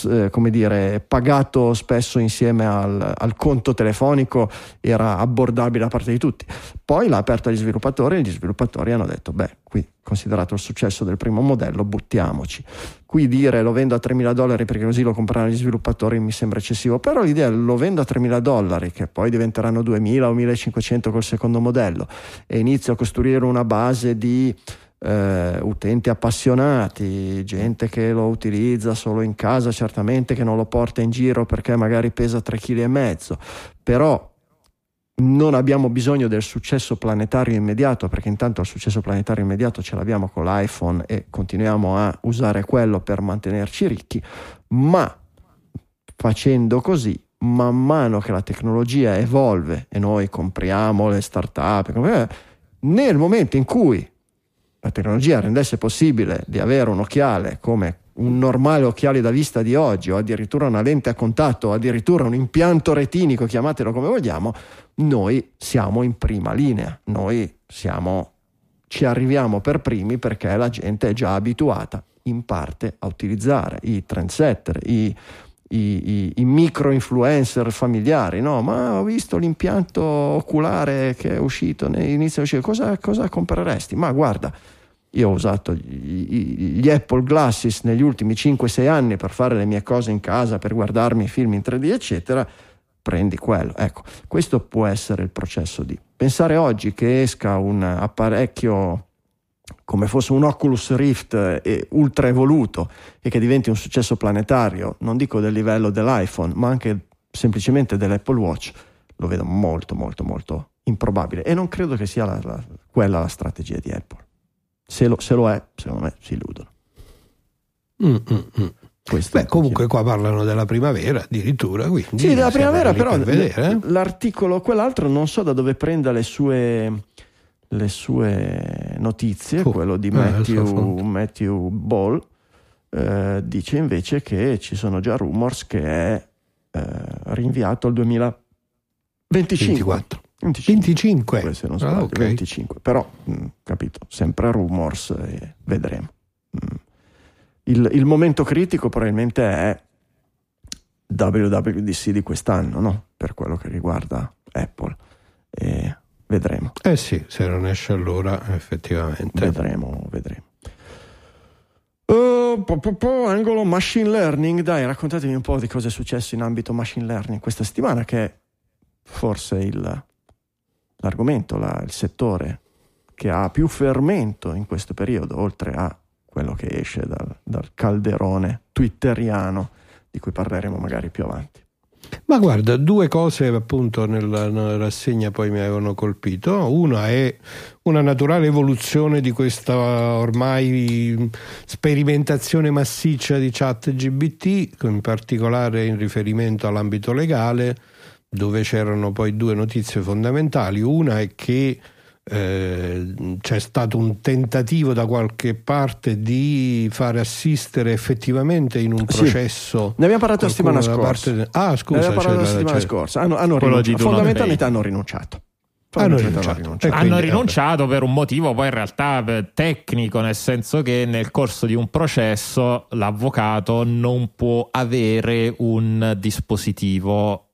eh, come dire, pagato spesso insieme al, al, conto telefonico, era abbordabile da parte di tutti. Poi l'ha aperto agli sviluppatori e gli sviluppatori hanno detto, beh, qui considerato il successo del primo modello, buttiamoci. Qui dire lo vendo a 3.000 dollari perché così lo compreranno gli sviluppatori mi sembra eccessivo, però l'idea lo vendo a 3.000 dollari, che poi diventeranno 2.000 o 1.500 col secondo modello, e inizio a costruire una base di eh, utenti appassionati, gente che lo utilizza solo in casa, certamente che non lo porta in giro perché magari pesa 3,5 kg, però non abbiamo bisogno del successo planetario immediato perché intanto il successo planetario immediato ce l'abbiamo con l'iPhone e continuiamo a usare quello per mantenerci ricchi, ma facendo così man mano che la tecnologia evolve e noi compriamo le start-up, nel momento in cui la tecnologia rendesse possibile di avere un occhiale come un normale occhiale da vista di oggi o addirittura una lente a contatto o addirittura un impianto retinico, chiamatelo come vogliamo, noi siamo in prima linea, noi siamo, ci arriviamo per primi perché la gente è già abituata in parte a utilizzare i trendsetter, i, i, i, i micro influencer familiari, no? Ma ho visto l'impianto oculare che è uscito, inizia a uscire, cosa, cosa compreresti? Ma guarda, io ho usato gli, Apple Glasses negli ultimi 5-6 anni per fare le mie cose in casa, per guardarmi film in 3D, eccetera. Prendi quello. Ecco, questo può essere il processo di pensare oggi che esca un apparecchio come fosse un Oculus Rift eh, ultra evoluto e che diventi un successo planetario, non dico del livello dell'iPhone, ma anche semplicemente dell'Apple Watch, lo vedo molto, molto, molto improbabile e non credo che sia la, la, quella la strategia di Apple. Se lo, se lo è, secondo me si illudono. Mm, mm, mm. Beh, comunque qua parlano della primavera addirittura. Quindi sì, della primavera, però vedere, eh? l'articolo, quell'altro non so da dove prenda le sue, le sue notizie, oh, quello di Matthew, Matthew Ball, eh, dice invece che ci sono già rumors che è eh, rinviato al 2025. 24. 25, 25. se non sbaglio, ah, okay. 25. Però, mh, mm, capito, sempre rumors e vedremo. Mm. Il, il, momento critico probabilmente è WWDC di quest'anno, no? Per quello che riguarda Apple. E vedremo. Eh sì, se non esce allora, effettivamente. Vedremo, vedremo. Uh, po, po, po, angolo machine learning, dai, raccontatemi un po' di cosa è successo in ambito machine learning questa settimana, che è forse il l'argomento, la, il settore che ha più fermento in questo periodo, oltre a quello che esce dal, dal calderone twitteriano, di cui parleremo magari più avanti. Ma guarda, due cose appunto nella, rassegna poi mi avevano colpito. Una è una naturale evoluzione di questa ormai sperimentazione massiccia di chat GBT, in particolare in riferimento all'ambito legale dove c'erano poi due notizie fondamentali. Una è che eh, c'è stato un tentativo da qualche parte di fare assistere effettivamente in un processo. Sì. Ne abbiamo parlato la settimana scorsa. De... Ah, scusa, ne abbiamo parlato la settimana cioè... scorsa. Hanno, hanno rinunciato. Fondamentalmente hanno rinunciato. Hanno rinunciato, rinunciato. hanno rinunciato per un motivo poi in realtà tecnico, nel senso che nel corso di un processo l'avvocato non può avere un dispositivo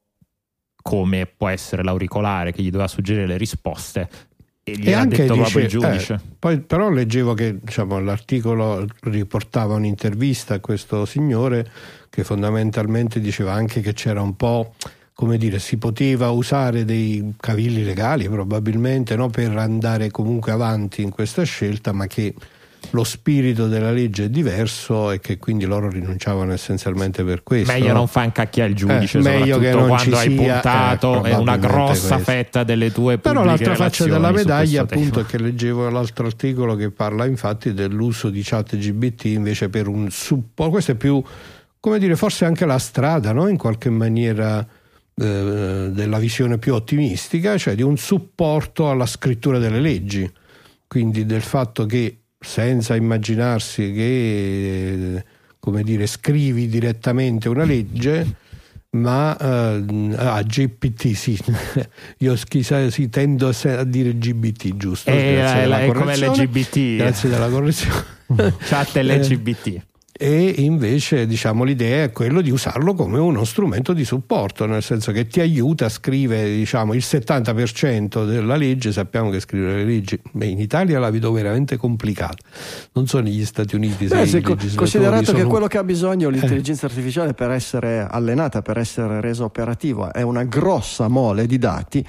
come può essere l'auricolare che gli doveva suggerire le risposte e gli e ha detto dice, proprio il giudice. Eh, poi però leggevo che diciamo, l'articolo riportava un'intervista a questo signore che fondamentalmente diceva anche che c'era un po' come dire, si poteva usare dei cavilli legali probabilmente no, per andare comunque avanti in questa scelta, ma che lo spirito della legge è diverso e che quindi loro rinunciavano essenzialmente per questo. Meglio non fa incacchiare il giudice, eh, meglio che non quando hai sia, puntato eh, una grossa questo. fetta delle tue Però l'altra faccia della medaglia appunto è che leggevo l'altro articolo che parla infatti dell'uso di chat GBT invece per un supporto, questo è più come dire forse anche la strada no? in qualche maniera eh, della visione più ottimistica, cioè di un supporto alla scrittura delle leggi, quindi del fatto che senza immaginarsi che eh, come dire, scrivi direttamente una legge ma uh, ah, GPT sì, io chissà, sì, tendo a dire GBT giusto? Eh, è, è come LGBT grazie della correzione. Chat LGBT e invece diciamo, l'idea è quello di usarlo come uno strumento di supporto, nel senso che ti aiuta a scrivere diciamo, il 70% della legge, sappiamo che scrivere le leggi beh, in Italia la vedo veramente complicata, non so negli Stati Uniti. Beh, se co- considerato sono... che quello che ha bisogno l'intelligenza eh. artificiale per essere allenata, per essere resa operativa, è una grossa mole di dati,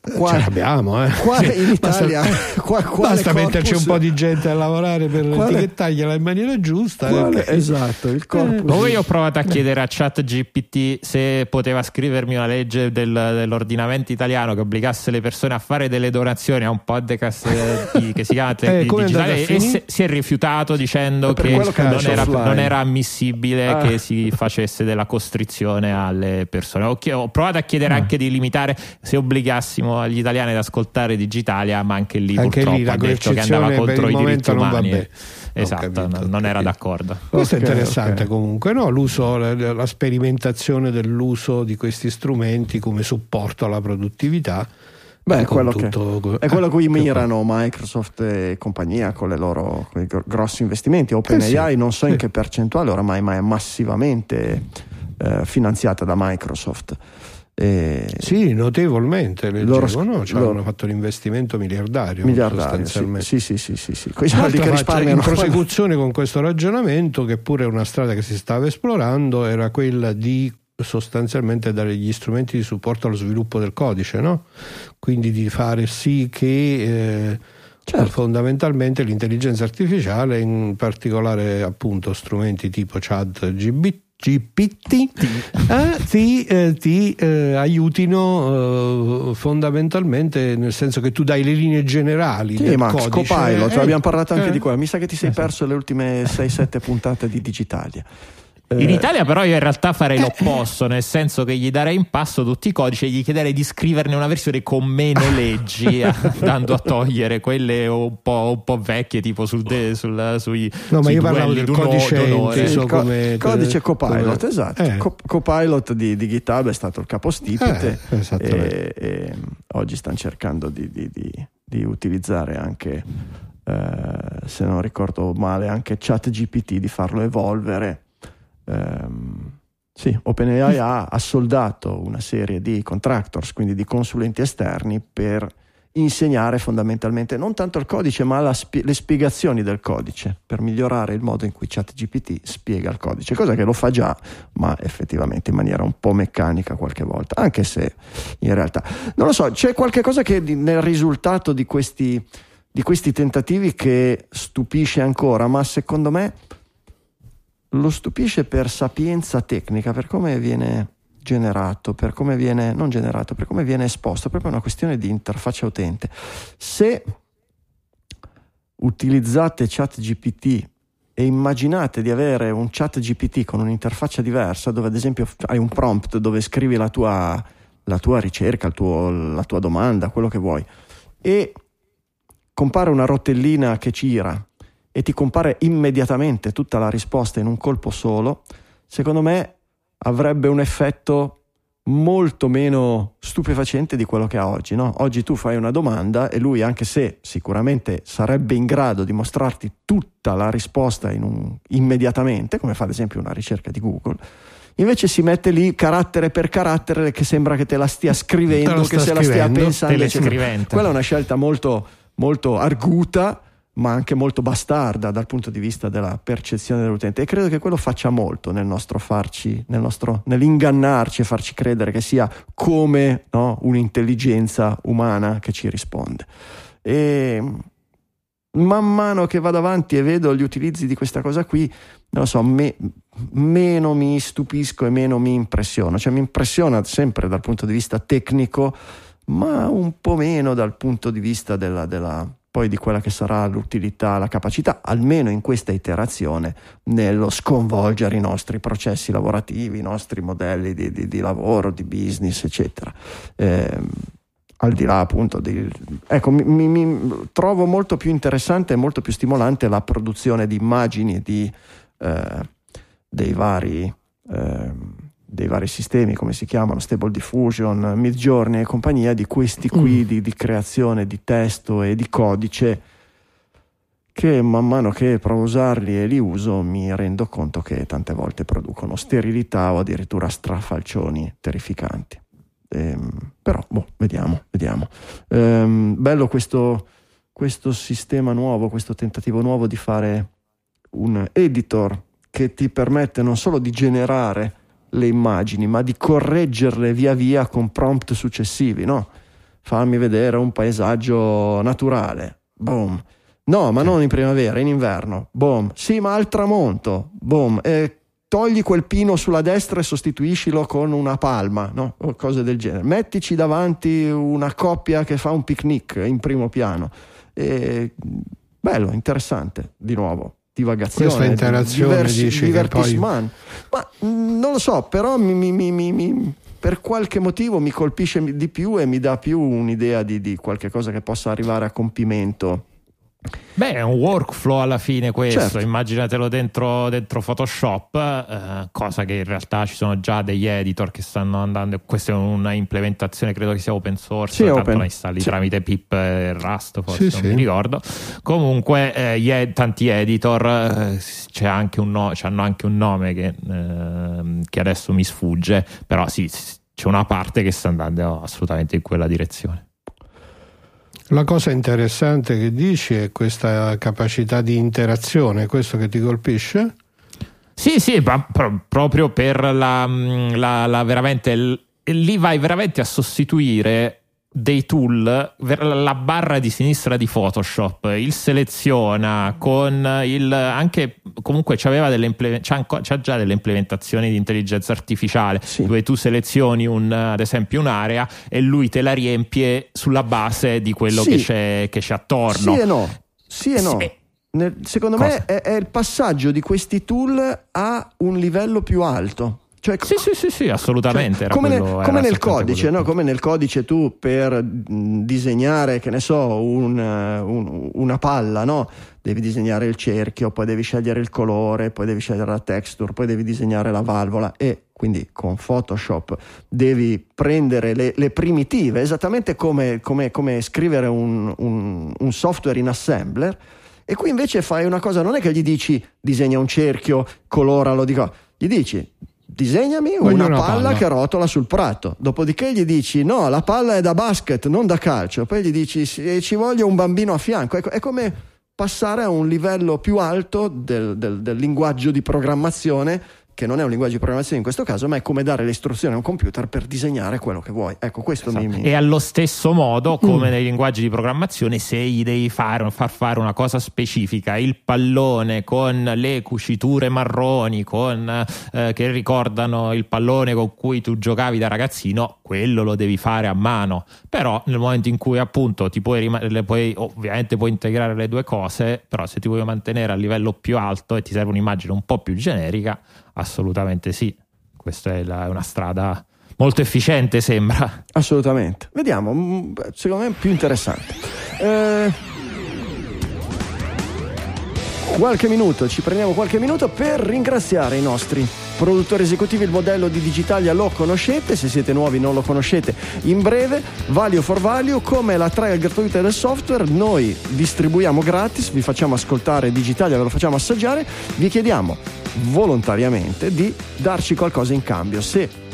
Qua, Ce l'abbiamo, eh. Qua in Italia basta, qua, basta metterci un po' di gente a lavorare per quale, etichettargliela in maniera giusta. Quale, eh, esatto, il corpus. Eh, io ho provato a chiedere a ChatGPT se poteva scrivermi una legge del, dell'ordinamento italiano che obbligasse le persone a fare delle donazioni a un podcast eh, che si chiama eh, digitale e se, si è rifiutato dicendo che, che non, era, non, era, ammissibile ah. che si facesse della costrizione alle persone. Ho, ho provato a chiedere ah. anche di limitare se obbligassimo agli italiani ad ascoltare Digitalia, ma anche lì anche purtroppo lì, ha detto che andava contro i diritti umani. Esatto, non, non era d'accordo. Questo okay, è interessante okay. comunque, no? L'uso, la sperimentazione dell'uso di questi strumenti come supporto alla produttività. Beh, quello tutto, che, è quello a cui mirano Microsoft e compagnia con, loro, con i grossi investimenti. OpenAI eh sì, non so in che percentuale oramai, ma è massivamente eh, finanziata da Microsoft. Eh, sì, notevolmente. Leggevo, loro, no? cioè loro, hanno fatto l'investimento miliardario. Miliardario, sì, sì, sì, sì, sì. Quei soldi che risparmiano. In prosecuzione con questo ragionamento, che pure è una strada che si stava esplorando, era quella di sostanzialmente dare gli strumenti di supporto allo sviluppo del codice, no? quindi di fare sì che eh, certo. fondamentalmente l'intelligenza artificiale, in particolare appunto strumenti tipo chat GBT, GPT eh, ti, eh, ti eh, aiutino eh, fondamentalmente nel senso che tu dai le linee generali sì, Max, codice. Copilot, abbiamo parlato anche di quello mi sa che ti sei perso le ultime 6-7 puntate di Digitalia in eh, Italia però io in realtà farei eh, l'opposto, nel senso che gli darei in passo tutti i codici e gli chiederei di scriverne una versione con meno leggi, andando a togliere quelle un po', un po vecchie, tipo sul de, sul, sui No, ma io del codice inteso co- come codice Copilot, come... esatto. Eh. Co- Copilot di, di, GitHub è stato il capostipite eh, e, e, oggi stanno cercando di, di, di utilizzare anche, eh, se non ricordo male, anche ChatGPT, di farlo evolvere ehm, sì, OpenAI ha assoldato una serie di contractors, quindi di consulenti esterni, per insegnare fondamentalmente non tanto il codice, ma spie- le spiegazioni del codice, per migliorare il modo in cui ChatGPT spiega il codice, cosa che lo fa già, ma effettivamente in maniera un po' meccanica qualche volta, anche se in realtà non lo so, c'è qualche cosa che nel risultato di questi, di questi tentativi che stupisce ancora, ma secondo me lo stupisce per sapienza tecnica, per come viene generato, per come viene non generato, per come viene esposto, proprio una questione di interfaccia utente. Se utilizzate ChatGPT e immaginate di avere un ChatGPT con un'interfaccia diversa, dove ad esempio hai un prompt dove scrivi la tua, la tua ricerca, tuo, la tua domanda, quello che vuoi, e compare una rotellina che gira e ti compare immediatamente tutta la risposta in un colpo solo, secondo me avrebbe un effetto molto meno stupefacente di quello che ha oggi. No? Oggi tu fai una domanda e lui, anche se sicuramente sarebbe in grado di mostrarti tutta la risposta un, immediatamente, come fa ad esempio una ricerca di Google, invece si mette lì carattere per carattere che sembra che te la stia scrivendo, che se la stia pensando. Quella è una scelta molto, molto arguta ma anche molto bastarda dal punto di vista della percezione dell'utente e credo che quello faccia molto nel nostro farci, nel nostro, nell'ingannarci e farci credere che sia come no, un'intelligenza umana che ci risponde. E man mano che vado avanti e vedo gli utilizzi di questa cosa qui, non lo so, me, meno mi stupisco e meno mi impressiono, cioè mi impressiona sempre dal punto di vista tecnico, ma un po' meno dal punto di vista della, della poi di quella che sarà l'utilità, la capacità, almeno in questa iterazione, nello sconvolgere i nostri processi lavorativi, i nostri modelli di, di, di lavoro, di business, eccetera. Eh, al di là appunto di... Ecco, mi, mi, trovo molto più interessante e molto più stimolante la produzione di immagini di, eh, dei, vari, eh, dei vari sistemi, come si chiamano, Stable Diffusion, Midjourney e compagnia, di questi qui mm. di, di creazione di testo e di codice che man mano che provo a usarli e li uso mi rendo conto che tante volte producono sterilità o addirittura strafalcioni terrificanti. Ehm, però, boh, vediamo, vediamo. Ehm, bello questo, questo sistema nuovo, questo tentativo nuovo di fare un editor che ti permette non solo di generare le immagini, ma di correggerle via via con prompt successivi, no? Farmi vedere un paesaggio naturale, boom. No, ma non in primavera, in inverno, boom. Sì, ma al tramonto, boom. E togli quel pino sulla destra e sostituiscilo con una palma, no? o cose del genere. Mettici davanti una coppia che fa un picnic in primo piano. E, bello, interessante, di nuovo. Divagazione, Questa interazione diversi, dici divertisman. Poi... Ma mm, non lo so, però mi, mi, mi, per qualche motivo mi colpisce di più e mi dà più un'idea di, di qualche cosa che possa arrivare a compimento Beh, è un workflow alla fine questo, certo. immaginatelo dentro, dentro Photoshop, eh, cosa che in realtà ci sono già degli editor che stanno andando, questa è una implementazione, credo che sia open source, sì, tanto open. la installi sì. tramite pip e Rust, forse sì, non mi ricordo. Comunque eh, ed- tanti editor eh, c'è anche un no- hanno anche un nome che, ehm, che adesso mi sfugge, però sì, c'è una parte che sta andando assolutamente in quella direzione. La cosa interessante che dici è questa capacità di interazione, questo che ti colpisce? Sì, sì, pro- proprio per la, la, la veramente. L- lì vai veramente a sostituire dei tool, la barra di sinistra di Photoshop, il seleziona con il anche comunque c'aveva delle c'ha, c'ha già delle implementazioni di intelligenza artificiale sì. dove tu selezioni un, ad esempio un'area e lui te la riempie sulla base di quello sì. che, c'è, che c'è attorno. Sì e no. Sì e no. Sì. Nel, secondo Cosa? me è, è il passaggio di questi tool a un livello più alto. Cioè, sì, sì, sì, sì, assolutamente. Cioè, come, quello, ne, come nel codice, no? come nel codice tu per disegnare, che ne so, un, un, una palla, no? devi disegnare il cerchio, poi devi scegliere il colore, poi devi scegliere la texture, poi devi disegnare la valvola e quindi con Photoshop devi prendere le, le primitive, esattamente come, come, come scrivere un, un software in assembler. E qui invece fai una cosa, non è che gli dici disegna un cerchio, coloralo, dico, gli dici disegnami una, una palla, palla, che rotola sul prato. Dopodiché gli dici: No, la palla è da basket, non da calcio. Poi gli dici: Ci voglio un bambino a fianco. Ecco, è come passare a un livello più alto del, del, del linguaggio di programmazione che non è un linguaggio di programmazione in questo caso, ma è come dare le istruzioni a un computer per disegnare quello che vuoi. Ecco, questo esatto. mi, E allo stesso modo, come mm. nei linguaggi di programmazione, se gli devi fare, far fare una cosa specifica, il pallone con le cuciture marroni con, eh, che ricordano il pallone con cui tu giocavi da ragazzino, quello lo devi fare a mano. Però nel momento in cui appunto ti puoi, rim- puoi ovviamente puoi integrare le due cose, però se ti vuoi mantenere a livello più alto e ti serve un'immagine un po' più generica, Assolutamente sì, questa è la, una strada molto efficiente sembra. Assolutamente. Vediamo, mm, secondo me è più interessante. Eh, qualche minuto, ci prendiamo qualche minuto per ringraziare i nostri produttori esecutivi. Il modello di Digitalia lo conoscete, se siete nuovi non lo conoscete. In breve, Value for Value, come la trial gratuita del software, noi distribuiamo gratis, vi facciamo ascoltare Digitalia, ve lo facciamo assaggiare, vi chiediamo volontariamente di darci qualcosa in cambio. Se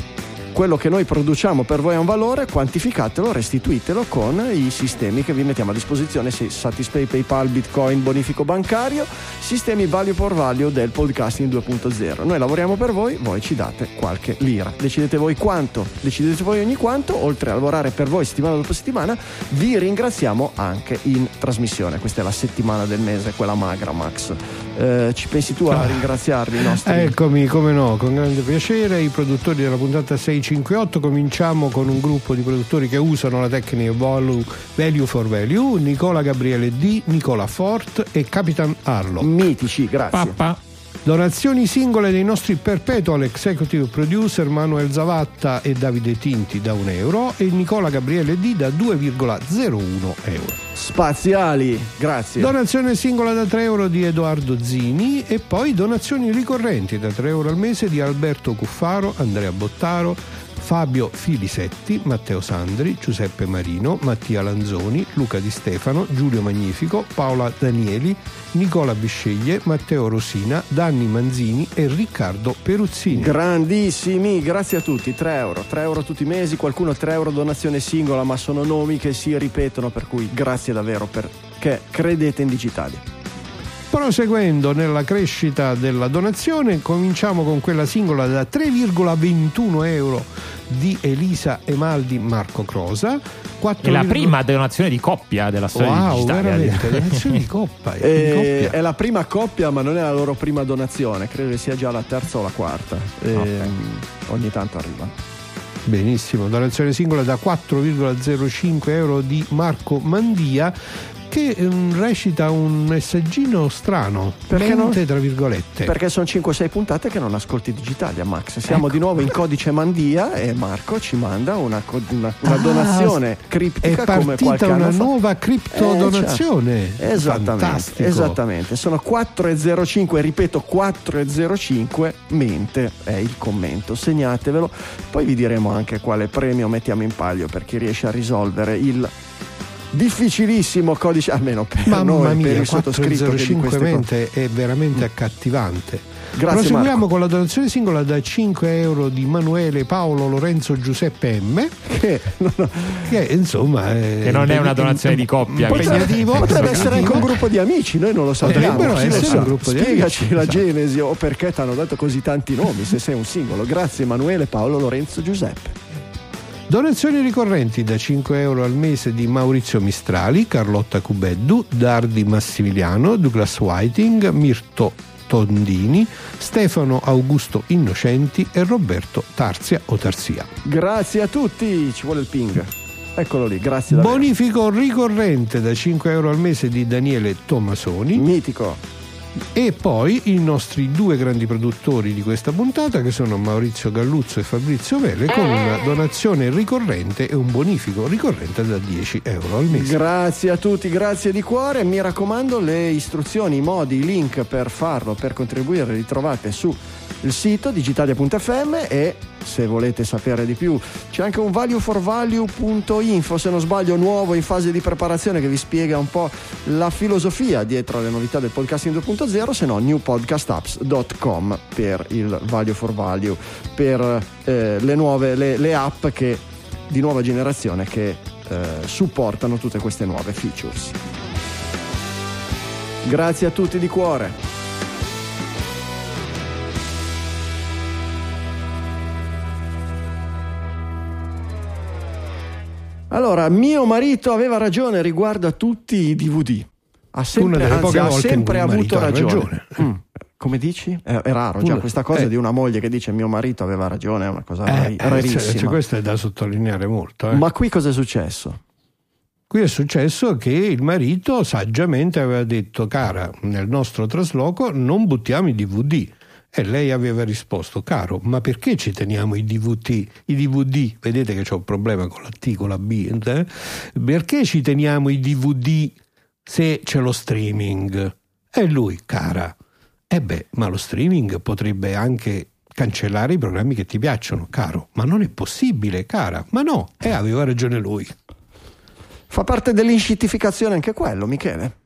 quello che noi produciamo per voi ha un valore, quantificatelo, restituitelo con i sistemi che vi mettiamo a disposizione, se Satispay, PayPal, Bitcoin, bonifico bancario, sistemi value for value del podcasting 2.0. Noi lavoriamo per voi, voi ci date qualche lira. Decidete voi quanto, decidete voi ogni quanto, oltre a lavorare per voi settimana dopo settimana, vi ringraziamo anche in trasmissione. Questa è la settimana del mese, quella magra Max Eh, ci pensi tu a Ah. ringraziarli i nostri? Eccomi, come no, con grande piacere, i produttori della puntata 658. Cominciamo con un gruppo di produttori che usano la tecnica value, value for value, Nicola Gabriele D, Nicola Fort e Capitan Arlo. Mitici, grazie. Pappa. Donazioni singole dei nostri perpetual executive producer Manuel Zavatta e Davide Tinti da 1 euro e Nicola Gabriele D da 2,01 euro. Spaziali, grazie. Donazione singola da 3 euro di Edoardo Zini e poi donazioni ricorrenti da 3 euro al mese di Alberto Cuffaro, Andrea Bottaro, Fabio Filisetti, Matteo Sandri, Giuseppe Marino, Mattia Lanzoni, Luca Di Stefano, Giulio Magnifico, Paola Danieli, Nicola Bisceglie, Matteo Rosina, Danni Manzini e Riccardo Peruzzini. Grandissimi, grazie a tutti, 3 euro, 3 euro tutti i mesi, qualcuno 3 euro donazione singola, ma sono nomi che si ripetono, per cui grazie davvero perché credete in Digitalia. Proseguendo nella crescita della donazione, cominciamo con quella singola da 3,21 euro di Elisa Emaldi Marco Crosa. 4, È la prima donazione di coppia della storia Wow, digitale. veramente, donazione di coppa. di Eh, coppia. è la prima coppia, ma non è la loro prima donazione, credo che sia già la terza o la quarta. Ehm, Ogni tanto arriva. Benissimo, donazione singola da 4,05 euro di Marco Mandia che ehm, recita un messaggino strano, Perché mente non- tra virgolette. Perché sono 5-6 puntate che non ascolti Digitalia, Max. Siamo di nuovo in codice Mandia e Marco ci manda una, una- una Ah, donazione È criptica come qualche partita una fa. nuova criptodonazione. Eh, Esattamente, Fantastico. esattamente. Sono 4,05, ripeto 4,05, mente è il commento, segnatevelo. Poi vi diremo anche quale premio mettiamo in palio per chi riesce a risolvere il difficilissimo codice, almeno per Mamma noi, per mia, il sottoscritto che di 405 queste cose. mente è veramente accattivante. Grazie Proseguiamo Marco. con la donazione singola da 5 euro di Manuele Paolo Lorenzo Giuseppe M. Che non ho- Che insomma è Che non è una donazione di coppia, Impegnativo. Potrebbe essere anche un gruppo di amici, noi non lo sappiamo. Potrebbero essere sa. un gruppo di Spiegaci amici, la esatto. genesi o perché ti hanno dato così tanti nomi se sei un singolo. Grazie Emanuele, Paolo, Lorenzo, Giuseppe. Donazioni ricorrenti da 5 euro al mese di Maurizio Mistrali, Carlotta Cubeddu, Dardi Massimiliano, Douglas Whiting, Mirto Tondini, Stefano Augusto Innocenti e Roberto Tarzia o Tarzia. Grazie a tutti, ci vuole il ping. Eccolo lì, grazie davvero. Bonifico ricorrente da 5 euro al mese di Daniele Tommasoni Mitico. E poi i nostri due grandi produttori di questa puntata che sono Maurizio Galluzzo e Fabrizio Vele con una donazione ricorrente e un bonifico ricorrente da 10 euro al mese. Grazie a tutti, grazie di cuore. Mi raccomando, le istruzioni, i modi, i link per farlo, per contribuire, li trovate sul sito digitalia.fm e se volete sapere di più c'è anche un valueforvalue.info se non sbaglio nuovo in fase di preparazione che vi spiega un po' la filosofia dietro alle novità del podcasting 2.0 se no newpodcastapps.com per il value for value per eh, le nuove le, le app che di nuova generazione che eh, supportano tutte queste nuove features. Grazie a tutti di cuore. Allora, mio marito aveva ragione riguardo a tutti i DVD. Ha sempre, anzi, ha sempre avuto ragione. ragione. Mm. Come dici? È, è raro già Una- questa cosa eh. di una moglie che dice mio marito aveva ragione, è una cosa Eh, rari- eh, rarissima. cioè, cioè, questo è da sottolineare molto. eh. Ma qui cosa è successo? Qui è successo che il marito saggiamente aveva detto, cara, nel nostro trasloco non buttiamo i DVD. E lei aveva risposto, caro, ma perché ci teniamo i DVD? I DVD, vedete che c'è un problema con la T, con la B, eh? perché ci teniamo i DVD se c'è lo streaming? E lui, cara, e beh, ma lo streaming potrebbe anche cancellare i programmi che ti piacciono, caro, ma non è possibile, cara, ma no, e aveva ragione lui. Fa parte dell'inscittificazione anche quello, Michele?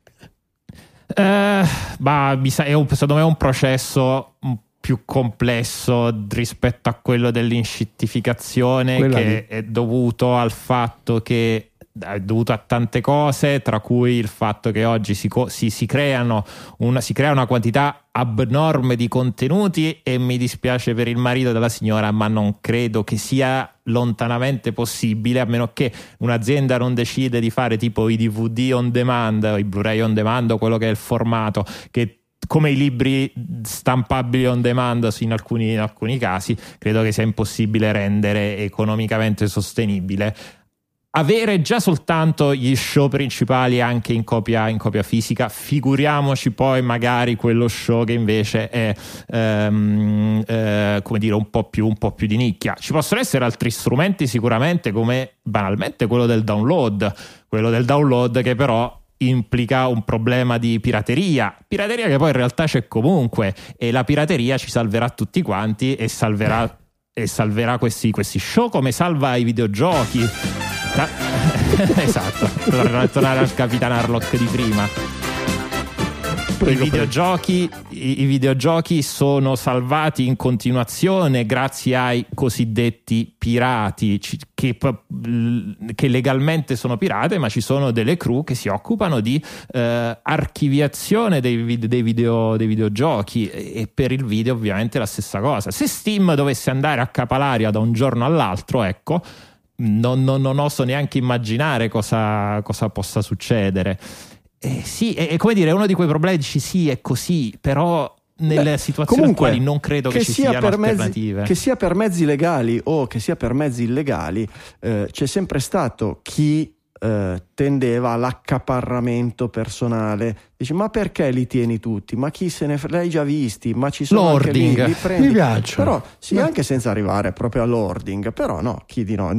Eh, ma sa- è un- secondo me è un processo un più complesso rispetto a quello dell'inscittificazione Quella che lì. è dovuto al fatto che è dovuto a tante cose, tra cui il fatto che oggi si, co- si- si una, si crea una quantità abnorme di contenuti e mi dispiace per il marito della signora, ma non credo che sia lontanamente possibile, a meno che un'azienda non decide di fare tipo i DVD on demand, o i Blu-ray on demand o quello che è il formato che come i libri stampabili on demand in alcuni, in alcuni casi, credo che sia impossibile rendere economicamente sostenibile avere già soltanto gli show principali anche in copia, in copia, fisica, figuriamoci poi magari quello show che invece è ehm, eh, come dire un po, più, un po' più di nicchia. Ci possono essere altri strumenti sicuramente come banalmente quello del download, quello del download che però implica un problema di pirateria, pirateria che poi in realtà c'è comunque. E la pirateria ci salverà tutti quanti e salverà, e salverà questi, questi show come salva i videogiochi Ta- esatto, per tornare al Capitan Harlock di prima. I videogiochi, I videogiochi, sono salvati in continuazione grazie ai cosiddetti pirati che, che, legalmente sono pirate ma ci sono delle crew che si occupano di eh, archiviazione dei, dei, video, dei, videogiochi. E per il video ovviamente la stessa cosa. Se Steam dovesse andare a capalaria da un giorno all'altro ecco non, non, non oso neanche immaginare cosa, cosa possa succedere. Eh, sì, è, è, come dire, uno di quei problemi, dici sì, è così, però nelle Beh, situazioni comunque, attuali non credo che, che ci siano alternative. Mezzi, che sia per mezzi legali o che sia per mezzi illegali, eh, c'è sempre stato chi eh, tendeva all'accaparramento personale. Dici, ma perché li tieni tutti? Ma chi se ne frega? Li hai già visti? Ma ci sono L'ording. anche lì, li prendi. Mi piacciono. Però, sì, Beh. anche senza arrivare proprio all'ording, però no, chi di no,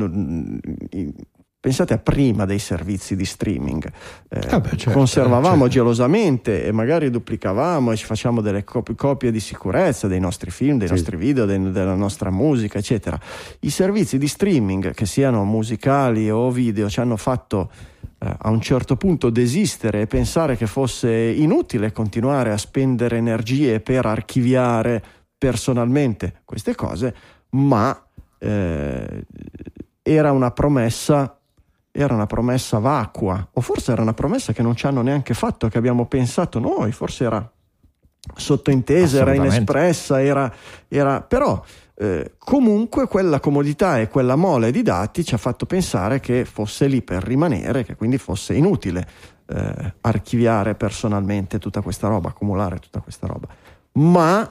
Pensate a prima dei servizi di streaming, eh, ah beh, certo, conservavamo certo. gelosamente e magari duplicavamo e ci facciamo delle cop- copie di sicurezza dei nostri film, dei sì. nostri video, de- della nostra musica, eccetera. I servizi di streaming, che siano musicali o video, ci hanno fatto eh, a un certo punto desistere e pensare che fosse inutile continuare a spendere energie per archiviare personalmente queste cose, ma eh, era una promessa era una promessa vacua, o forse era una promessa che non ci hanno neanche fatto, che abbiamo pensato noi, forse era sottointesa, era inespressa, era, era però eh, comunque quella comodità e quella mole di dati ci ha fatto pensare che fosse lì per rimanere, che quindi fosse inutile eh, archiviare personalmente tutta questa roba, accumulare tutta questa roba. Ma,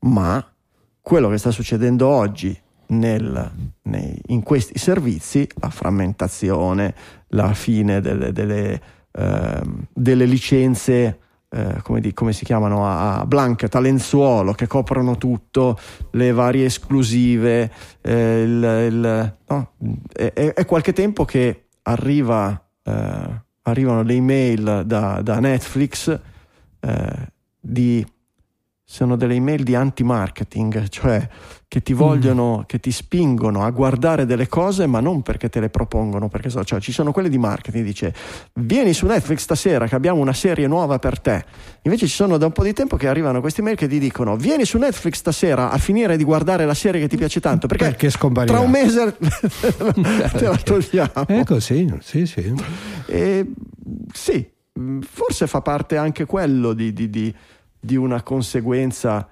ma quello che sta succedendo oggi nel, nei, in questi servizi la frammentazione, la fine delle, delle, eh, delle licenze, eh, come, di, come, si chiamano, a, blanket, a lenzuolo, che coprono tutto, le varie esclusive, eh, il, il, no, è, è, qualche tempo che arriva, eh, arrivano le email da, da Netflix eh, di sono delle email di anti-marketing, cioè che ti vogliono, mm. che ti spingono a guardare delle cose, ma non perché te le propongono, perché so, cioè, ci sono quelle di marketing, dice vieni su Netflix stasera che abbiamo una serie nuova per te. Invece ci sono da un po' di tempo che arrivano queste mail che ti dicono vieni su Netflix stasera a finire di guardare la serie che ti piace tanto, perché, perché tra un mese te la togliamo. È così, sì, sì. E, sì, forse fa parte anche quello di, di, di di una conseguenza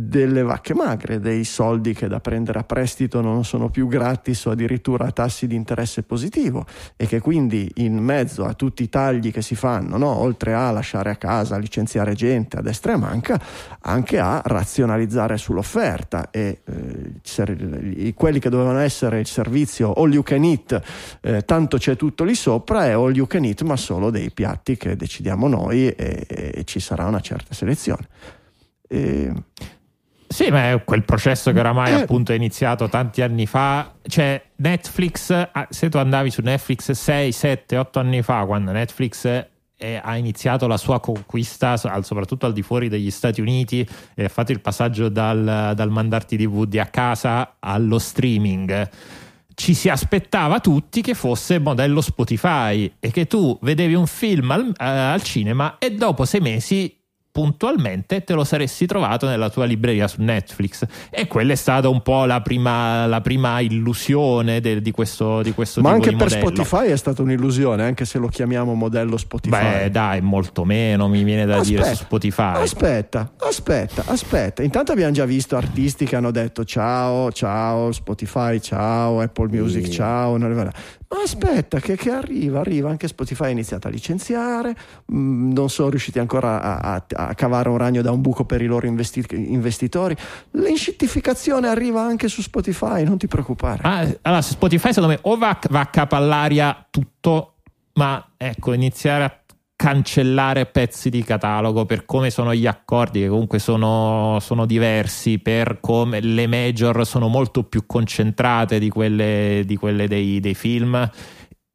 delle vacche magre, dei soldi che da prendere a prestito non sono più gratis o addirittura a tassi di interesse positivo e che quindi in mezzo a tutti i tagli che si fanno, no? oltre a lasciare a casa, licenziare gente a destra e manca, anche a razionalizzare sull'offerta e eh, quelli che dovevano essere il servizio all you can eat, eh, tanto c'è tutto lì sopra, è all you can eat ma solo dei piatti che decidiamo noi e, e ci sarà una certa selezione. E sì, ma è quel processo che oramai eh. appunto è iniziato tanti anni fa. Cioè, Netflix, ah, se tu andavi su Netflix 6, 7, 8 anni fa, quando Netflix è, ha iniziato la sua conquista, soprattutto al di fuori degli Stati Uniti, e ha fatto il passaggio dal, dal mandarti DVD a casa allo streaming ci si aspettava tutti che fosse modello Spotify e che tu vedevi un film al, uh, al cinema e dopo sei mesi puntualmente te lo saresti trovato nella tua libreria su Netflix. E quella è stata un po' la prima, la prima illusione de, di questo, di questo ma tipo di modello. Ma anche per Spotify è stata un'illusione anche se lo chiamiamo modello Spotify. Beh dai molto meno mi viene da aspetta, dire su Spotify. aspetta aspetta aspetta. Intanto abbiamo già visto artisti che hanno detto ciao ciao Spotify ciao Apple Music sì. ciao ma aspetta, che, che, arriva, arriva, anche Spotify ha iniziato a licenziare, mh, mm, non sono riusciti ancora a, a, a cavare un ragno da un buco per i loro investi- investitori. L'inscittificazione arriva anche su Spotify, non ti preoccupare. Ah, allora, Spotify secondo me o va, va a capo all'aria tutto, ma ecco, iniziare a cancellare pezzi di catalogo per come sono gli accordi che comunque sono, sono, diversi per come le major sono molto più concentrate di quelle, di quelle dei, dei, film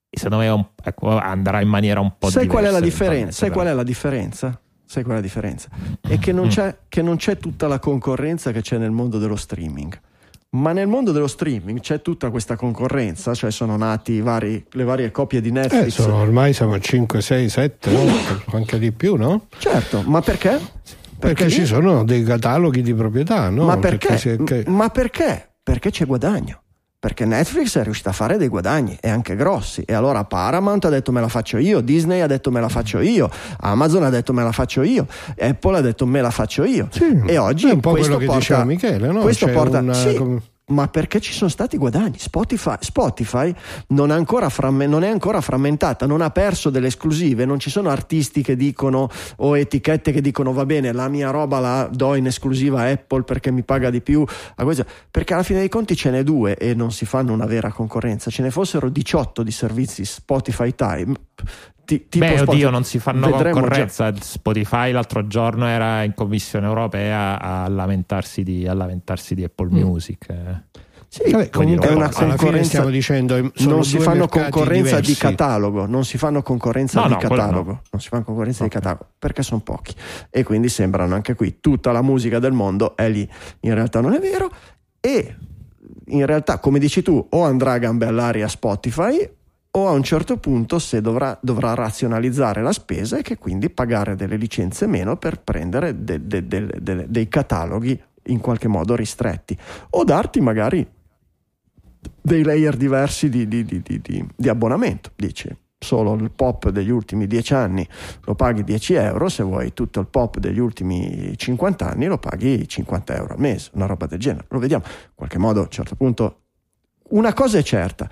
secondo me un, ecco, andrà in maniera un po' sai diversa qual è la differenza? sai qual è la differenza? sai qual è la differenza? è che non, c'è, che non c'è tutta la concorrenza che c'è nel mondo dello streaming ma nel mondo dello streaming c'è tutta questa concorrenza, cioè sono nati vari, le varie copie di Netflix. Eh, sono, ormai siamo a 5, 6, 7, 8, anche di più, no? Certo, ma perché? Perché, perché ci sono dei cataloghi di proprietà, no? Ma perché? perché ma perché? Perché c'è guadagno. Perché Netflix è riuscita a fare dei guadagni e anche grossi. E allora Paramount ha detto me la faccio io, Disney ha detto me la faccio io, Amazon ha detto me la faccio io, Apple ha detto me la faccio io. Sì, e oggi è un po' quello che porta, diceva Michele, no? Questo C'è porta, una, sì, ma perché ci sono stati guadagni. Spotify, Spotify non, è ancora framme, non, è ancora frammentata, non ha perso delle esclusive, non ci sono artisti che dicono o etichette che dicono va bene, la mia roba la do in esclusiva a Apple perché mi paga di più, perché alla fine dei conti ce n'è due e non si fanno una vera concorrenza, ce ne fossero 18 di servizi Spotify Time ti, Beh, oddio, non si fanno concorrenza. Già. Spotify l'altro giorno era in Commissione europea a lamentarsi di, a lamentarsi di Apple mm. Music. Eh. Sì, Vabbè, comunque è una concorrenza. Stiamo dicendo, non si fanno concorrenza diversi. di catalogo, non si fanno concorrenza no, di no, catalogo, no. non si fanno concorrenza okay. di catalogo perché sono pochi e quindi sembrano anche qui tutta la musica del mondo è lì. In realtà non è vero e in realtà, come dici tu, o andrà a gambe all'aria Spotify o a un certo punto se dovrà, dovrà, razionalizzare la spesa e che quindi pagare delle licenze meno per prendere de, de, de, dei cataloghi in qualche modo ristretti. O darti magari dei layer diversi di, di, di, di abbonamento. Dici solo il pop degli ultimi 10 anni lo paghi 10 euro se vuoi tutto il pop degli ultimi 50 anni lo paghi 50 euro al mese una roba del genere. Lo vediamo. In qualche modo a un certo punto una cosa è certa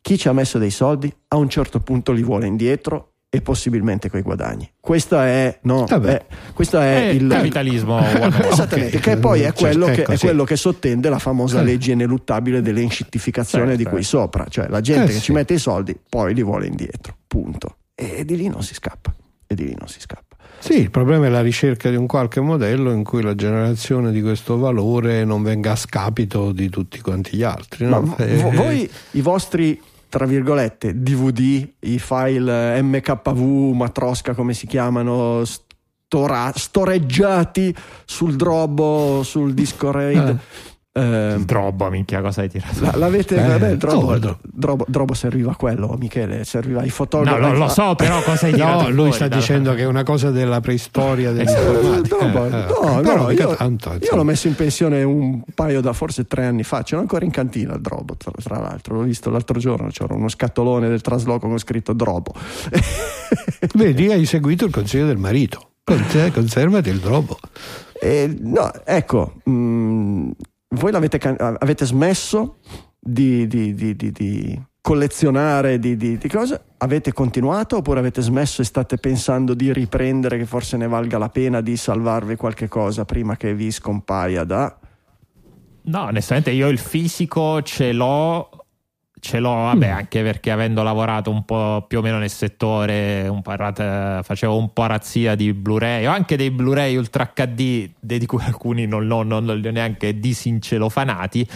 chi ci ha messo dei soldi a un certo punto li vuole indietro e possibilmente coi guadagni. Questo è, no, è, questo è, è il capitalismo. Esattamente, okay. che poi è quello, cioè, che, ecco, è quello che sottende la famosa eh. legge ineluttabile dell'inscittificazione certo. di qui sopra, cioè la gente eh, che sì. ci mette i soldi poi li vuole indietro, punto. E di lì non si scappa, e di lì non si scappa. Sì, il problema è la ricerca di un qualche modello in cui la generazione di questo valore non venga a scapito di tutti quanti gli altri. No? Ma eh, voi, i vostri tra virgolette DVD, i file MKV, matrosca come si chiamano, stora- storeggiati sul Drobo, sul disco RAID. Eh eh, Drobo, minchia, cosa hai tirato? La, l'avete, eh, vabbè, Drobo, Drobo, Drobo, serviva a quello, Michele, serviva ai fotografi. No, lo, lo so, però cosa hai tirato? No, lui sta da... dicendo che è una cosa della preistoria dell'informatica. Eh, no, no, no, no io, tanto, io, l'ho messo in pensione un paio da forse tre anni fa, c'era ancora in cantina il Drobo, tra, tra l'altro, l'ho visto l'altro giorno, c'era uno scatolone del trasloco con scritto Drobo. Vedi, hai seguito il consiglio del marito, conservati il Drobo. Eh, no, ecco, mh, voi avete smesso di, di, di, di collezionare di, cose? Avete continuato oppure avete smesso e state pensando di riprendere che forse ne valga la pena di salvarvi qualche cosa prima che vi scompaia da... No, onestamente io il fisico ce l'ho ce l'ho, vabbè, mm. anche perché avendo lavorato un po' più o meno nel settore, un facevo un po' razzia di Blu-ray o anche dei Blu-ray Ultra HD, di cui alcuni non, non, non, non li ho neanche disincelofanati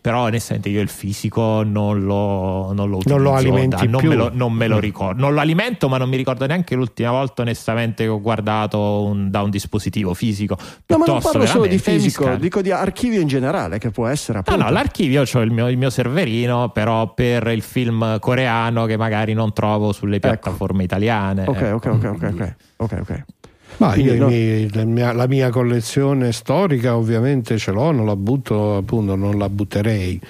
però onestamente io il fisico non lo, non lo utilizzo non lo alimenti da, non, me lo, non me lo mm. ricordo non lo alimento ma non mi ricordo neanche l'ultima volta onestamente che ho guardato un, da un dispositivo fisico no ma non parlo solo di fisico dico di archivio in generale che può essere appunto. no no l'archivio ho il mio, il mio serverino però per il film coreano che magari non trovo sulle ecco. piattaforme ecco. italiane ok ok ok ok ok ok, okay. Ma io no. miei, la, mia, la, mia, collezione storica ovviamente ce l'ho, non la butto, appunto, non la butterei.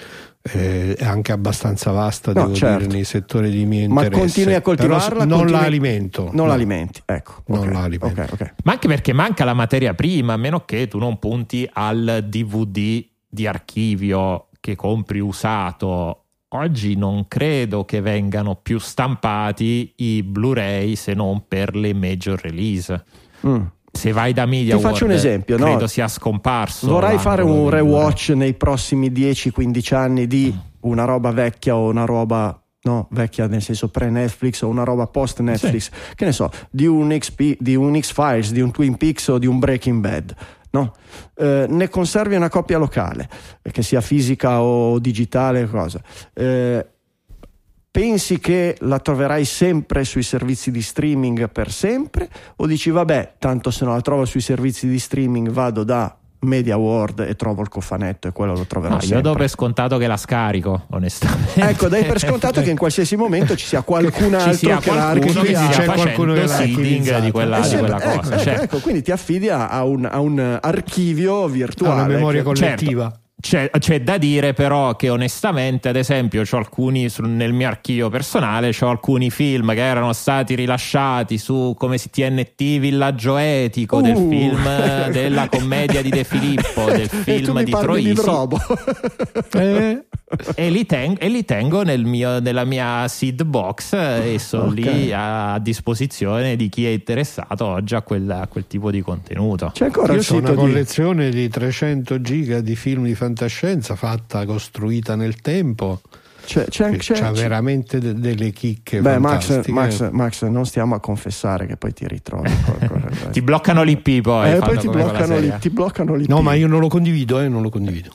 Eh, è anche abbastanza vasta, no, devo certo. dire, nei settori di mio interesse. Ma continui a coltivarla? non continui... la alimento. Non no. l'alimenti, ecco. Non okay. la alimento. Okay, okay. Ma anche perché manca la materia prima, a meno che tu non punti al DVD di archivio che compri usato oggi non credo che vengano più stampati i Blu-ray se non per le major release. Mm. se vai da Media Ti faccio un World, esempio, no? credo sia scomparso. Vorrai fare un rewatch nei prossimi 10-15 anni di una roba vecchia o una roba no, vecchia nel senso pre-Netflix o una roba post-Netflix, che ne so, di un, XP, di un X-Files, di un Twin Peaks o di un Breaking Bad. No? Eh, ne conservi una copia locale, che sia fisica o digitale, cosa. Eh, pensi che la troverai sempre sui servizi di streaming per sempre o dici vabbè tanto se non la trovo sui servizi di streaming vado da Media World e trovo il cofanetto e quello lo troverò No, io sempre do per scontato che la scarico, onestamente. ecco dai per scontato che in qualsiasi momento ci sia qualcun ci altro sia che l'ha qualcuno che archiviato. c'è qualcuno che l'ha seeding di quella, Eh, di quella ecco, cosa. ecco, cioè, ecco, quindi ti affidi a, a un, a un archivio virtuale Alla memoria che- collettiva. C'è, c'è da dire però che onestamente, ad esempio, c'ho alcuni nel mio archivio personale, c'ho alcuni film che erano stati rilasciati su come si TNT Villaggio Etico, del Uh. film eh, della commedia di De Filippo, del e tu film mi di di Troisi. Drobo Eh, e li, ten- e li tengo nel mio- nella mia seed box eh, e sono Ok. lì a disposizione di chi è interessato oggi a quel, a quel tipo di contenuto. c'è ancora io ho una sito di collezione di 300 giga di film di fantascienza fatta, costruita nel tempo. c'è, c'è, Che c'è- c'è- veramente de- delle chicche Beh, Max. Max, Max, non stiamo a confessare che poi ti ritrovi. Ti bloccano l'IP poi. eh, poi ti bloccano, ti bloccano l'IP. No, ma io non lo condivido, eh, non lo condivido.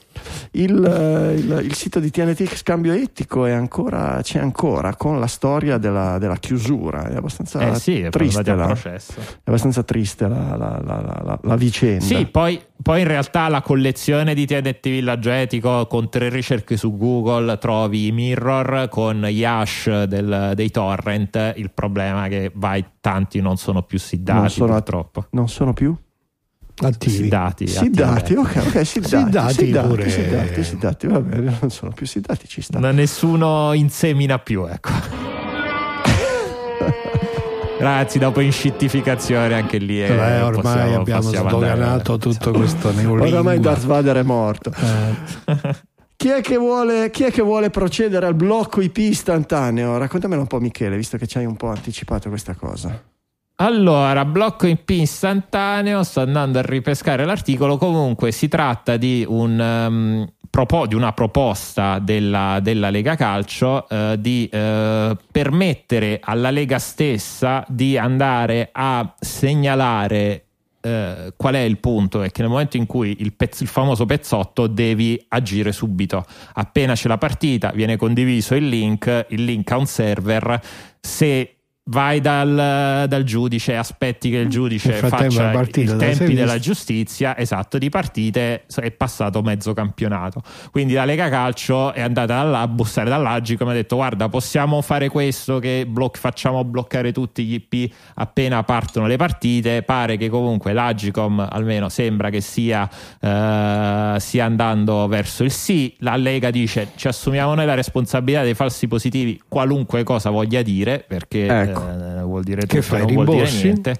Il, eh, il- il sito di TNT Scambio Etico è ancora, c'è ancora con la storia della, della chiusura. È abbastanza Eh sì, è triste. La, processo. è abbastanza triste la, la- la- vicenda. Sì, poi, poi in realtà la collezione di TNT Villaggio Etico con tre ricerche su Google trovi i mirror con gli hash del- dei torrent. Il problema è che vai, tanti non sono più Non siddati sono- purtroppo. Non sono più? Attivi. Siddati. Siddati, attivati. ok, ok, siddati, Siddati siddati, pure. siddati, siddati, va bene, non sono più siddati, ci sta. No, Nessuno insemina più, ecco. Ragazzi, dopo inscittificazione anche lì eh, Eh, ormai possiamo- abbiamo possiamo andare- sdoganato tutto questo neolingua. Oramai Darth Vader è morto. Eh, Chi è, che vuole, chi è che vuole procedere al blocco IP istantaneo? Raccontamelo un po' Michele, visto che ci hai un po' anticipato questa cosa. Allora, blocco IP istantaneo, sto andando a ripescare l'articolo, comunque si tratta di, un, ehm, propo- di una proposta della, della Lega Calcio eh, di eh, permettere alla Lega stessa di andare a segnalare eh, qual è il punto? È che nel momento in cui il, pezz- il famoso pezzotto devi agire subito. Appena c'è la partita, viene condiviso il link, il link a un server. Se vai dal, dal giudice, aspetti che il giudice Nel frattempo faccia partita i tempi della giustizia, esatto, di partite è passato mezzo campionato. Quindi la Lega Calcio è andata là a bussare dall'Agicom e ha detto guarda possiamo fare questo che bloc- facciamo bloccare tutti gli IP appena partono le partite. Pare che comunque l'Agicom almeno sembra che sia, eh, stia andando verso il sì. La Lega dice ci assumiamo noi la responsabilità dei falsi positivi qualunque cosa voglia dire perché Ecco. eh, vuol dire Che fai, non vuol dire rimborsi? niente.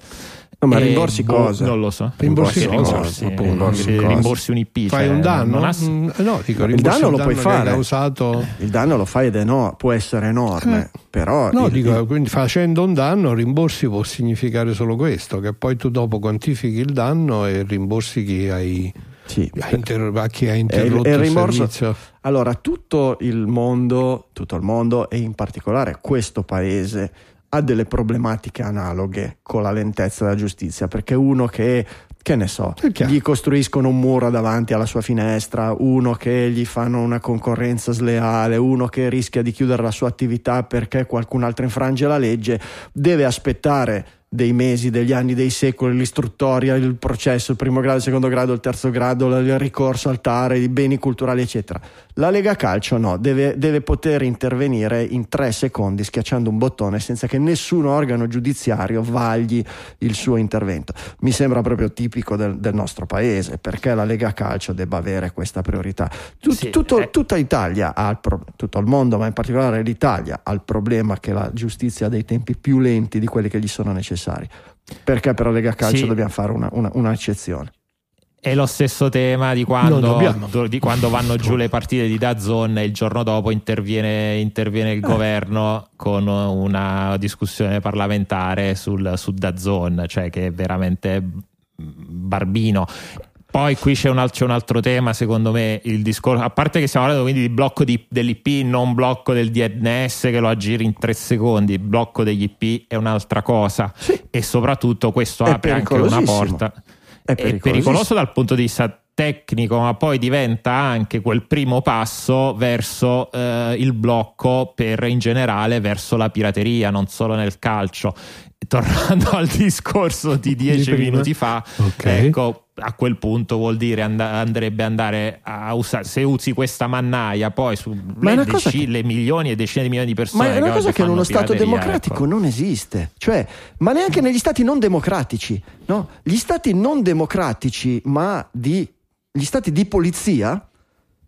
No, ma Eh, rimborsi boh, cosa? Non lo so. Rimborsi rimborsi, cosa? rimborsi, Rimborsi eh, rimborsi un IP. Fai cioè, un danno? ha- Mm, no, dico, Il rimborsi danno un lo puoi che fare. hai causato. Il danno lo fai ed è no, può essere enorme, però... No, il- dico, quindi facendo un danno, rimborsi può significare solo questo, che poi tu dopo quantifichi il danno e rimborsi chi hai, sì. hai inter- a chi ha E il- interrotto il il, rimborso- servizio. Allora, tutto il mondo, tutto il mondo e in particolare questo paese ha delle problematiche analoghe con la lentezza della giustizia, perché uno che che ne so, gli costruiscono un muro davanti alla sua finestra, uno che gli fanno una concorrenza sleale, uno che rischia di chiudere la sua attività perché qualcun altro infrange la legge, deve aspettare dei mesi, degli anni, dei secoli, l'istruttoria, il processo, il primo grado, il secondo grado, il terzo grado, il ricorso al TARE, i beni culturali, eccetera. La Lega Calcio no, deve, deve poter intervenire in tre secondi schiacciando un bottone senza che nessun organo giudiziario vagli il suo intervento. Mi sembra proprio tipico del, del nostro paese, perché la Lega Calcio debba avere questa priorità. Tut- Sì, tutto- eh. Tutta Italia ha il pro- tutto il mondo, ma in particolare l'Italia ha il problema che la giustizia ha dei tempi più lenti di quelli che gli sono necessari. Perché per la Lega Calcio Sì. dobbiamo fare una, una- un'eccezione? È lo stesso tema di quando, di quando vanno giù le partite di Dazon e il giorno dopo interviene, interviene Eh. il governo con una discussione parlamentare sul, su Dazon, cioè che è veramente barbino. Poi qui c'è un, al- c'è un altro tema, secondo me, il discorso, a parte che stiamo parlando quindi di blocco di- dell'IP, non blocco del DNS che lo aggiri in tre secondi, il blocco degli IP è un'altra cosa Sì. e soprattutto questo È apre anche una porta. È È pericolosissimo. pericoloso dal punto di vista tecnico, ma poi diventa anche quel primo passo verso eh, il blocco per in generale verso la pirateria, non solo nel calcio. Tornando al discorso di dieci prima. minuti fa, Ok. ecco, a quel punto vuol dire and- andrebbe andare a usare se usi questa mannaia poi su le, deci- che- le milioni e decine di milioni di persone Ma è una cosa che in uno Stato democratico ecco. non esiste, cioè, ma neanche negli Stati non democratici. no? Gli Stati non democratici, ma di, gli Stati di polizia,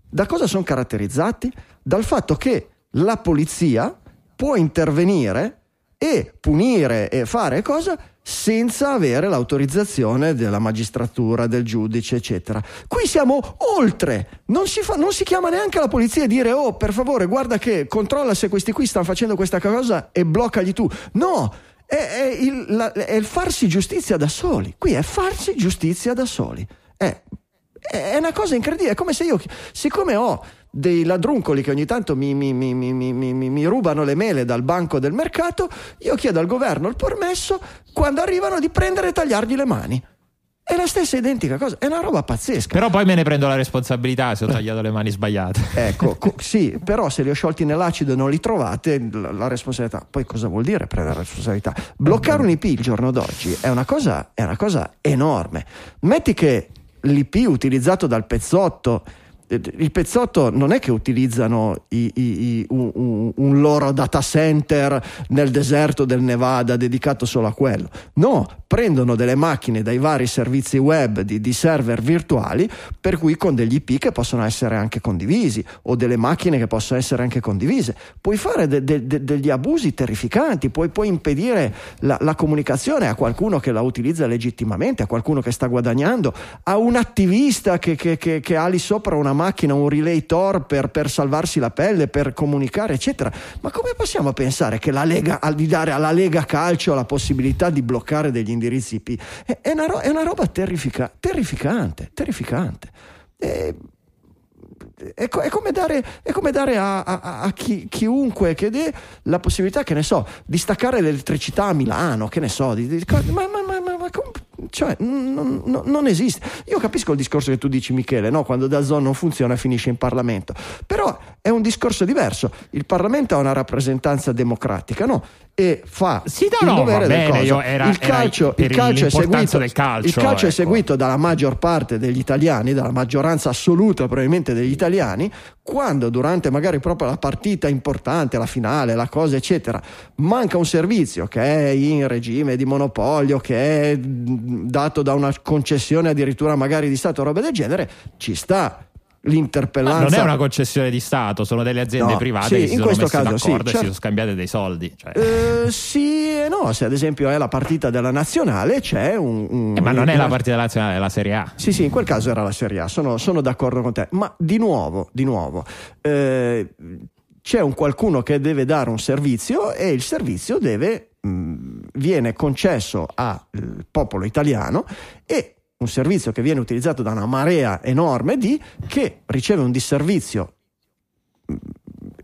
da cosa sono caratterizzati? Dal fatto che la polizia può intervenire e punire e fare cosa senza avere l'autorizzazione della magistratura, del giudice, eccetera. Qui siamo oltre, non si, fa- non si chiama neanche la polizia e dire oh per favore guarda che controlla se questi qui stanno facendo questa cosa e bloccagli tu. No, è, è il, la- è il farsi giustizia da soli, qui è farsi giustizia da soli. È, è una cosa incredibile, è come se io, siccome ho dei ladruncoli che ogni tanto mi, mi- mi- mi- mi- mi- mi- mi rubano le mele dal banco del mercato, io chiedo al governo il permesso quando arrivano di prendere e tagliargli le mani. È la stessa identica cosa, è una roba pazzesca. però poi me ne prendo la responsabilità se ho tagliato le mani sbagliate Ecco, co- sì, però se li ho sciolti nell'acido e non li trovate, la, la responsabilità. Poi cosa vuol dire prendere la responsabilità? Bloccare un IP il giorno d'oggi è una cosa, è una cosa enorme. Metti che l'IP utilizzato dal pezzotto. Il pezzotto non è che utilizzano i- i- i- un, un- un loro data center nel deserto del Nevada dedicato solo a quello. No, prendono delle macchine dai vari servizi web di, di server virtuali, per cui con degli IP che possono essere anche condivisi o delle macchine che possono essere anche condivise. Puoi fare de- de- de- degli abusi terrificanti, puoi, puoi impedire la, la comunicazione a qualcuno che la utilizza legittimamente, a qualcuno che sta guadagnando, a un attivista che, che- che- che ha lì sopra una macchina, un relay Tor per, per salvarsi la pelle, per comunicare, eccetera. Ma come possiamo pensare che la Lega, di dare alla Lega Calcio la possibilità di bloccare degli indirizzi IP? È, è una, ro- è una roba terrifica- terrificante, terrificante. E- è, co- è come dare, è come dare a, a- a chi- chiunque che dè la possibilità, che ne so, di staccare l'elettricità a Milano, che ne so, di, di- ma, ma- ma- ma- ma com- cioè, non, non- non esiste. Io capisco il discorso che tu dici, Michele, no? quando da zona non funziona finisce in Parlamento, però è un discorso diverso. Il Parlamento ha una rappresentanza democratica, no? E fa Sì, no, il dovere del bene, coso. io era- il calcio, il calcio è seguito, del calcio, il calcio è ecco. seguito dalla maggior parte degli italiani, dalla maggioranza assoluta probabilmente degli italiani, quando durante magari proprio la partita importante, la finale, la cosa eccetera, manca un servizio che è in regime di monopolio, che è dato da una concessione addirittura magari di Stato roba del genere, ci sta Ma l'interpellanza. non è una concessione di Stato, sono delle aziende No, private sì, che si in sono messe caso sì, d'accordo e si certo. sono scambiate dei soldi. cioè. Eh, sì e no, se ad esempio è la partita della nazionale c'è un... un- Eh, ma non è la partita nazionale, è la Serie A. Sì, sì, in quel caso era la Serie A, sono, sono d'accordo con te. Ma di nuovo, di nuovo, eh, c'è un qualcuno che deve dare un servizio e il servizio deve, mh, viene concesso al popolo italiano e un servizio che viene utilizzato da una marea enorme di che riceve un disservizio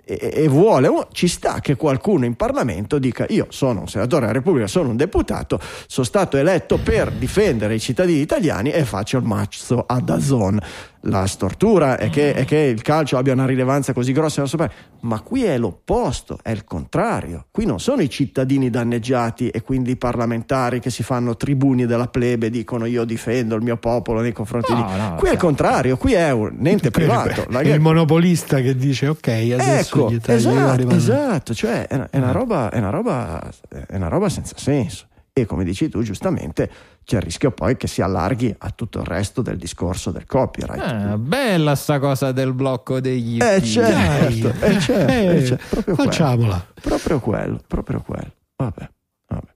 e, e vuole, ci sta che qualcuno in Parlamento dica io sono un senatore della Repubblica, sono un deputato, sono stato eletto per difendere i cittadini italiani e faccio il mazzo a Dazon. La stortura è che, è che il calcio abbia una rilevanza così grossa, so per- ma qui è l'opposto, è il contrario. Qui non sono i cittadini danneggiati e quindi i parlamentari che si fanno tribuni della plebe, dicono io difendo il mio popolo nei confronti No, di... no, qui è il chiaro. contrario, qui è un ente privato. È il monopolista che dice ok, adesso Ecco, gli esatto, esatto, cioè è una, è una roba, è, una roba, è una roba senza senso. E come dici tu, giustamente, c'è il rischio poi che si allarghi a tutto il resto del discorso del copyright. Ah, bella sta cosa del blocco degli Eh, certo, eh, certo, Eh, eh, certo, proprio quello. facciamola. Proprio quello, proprio quello. Vabbè, vabbè.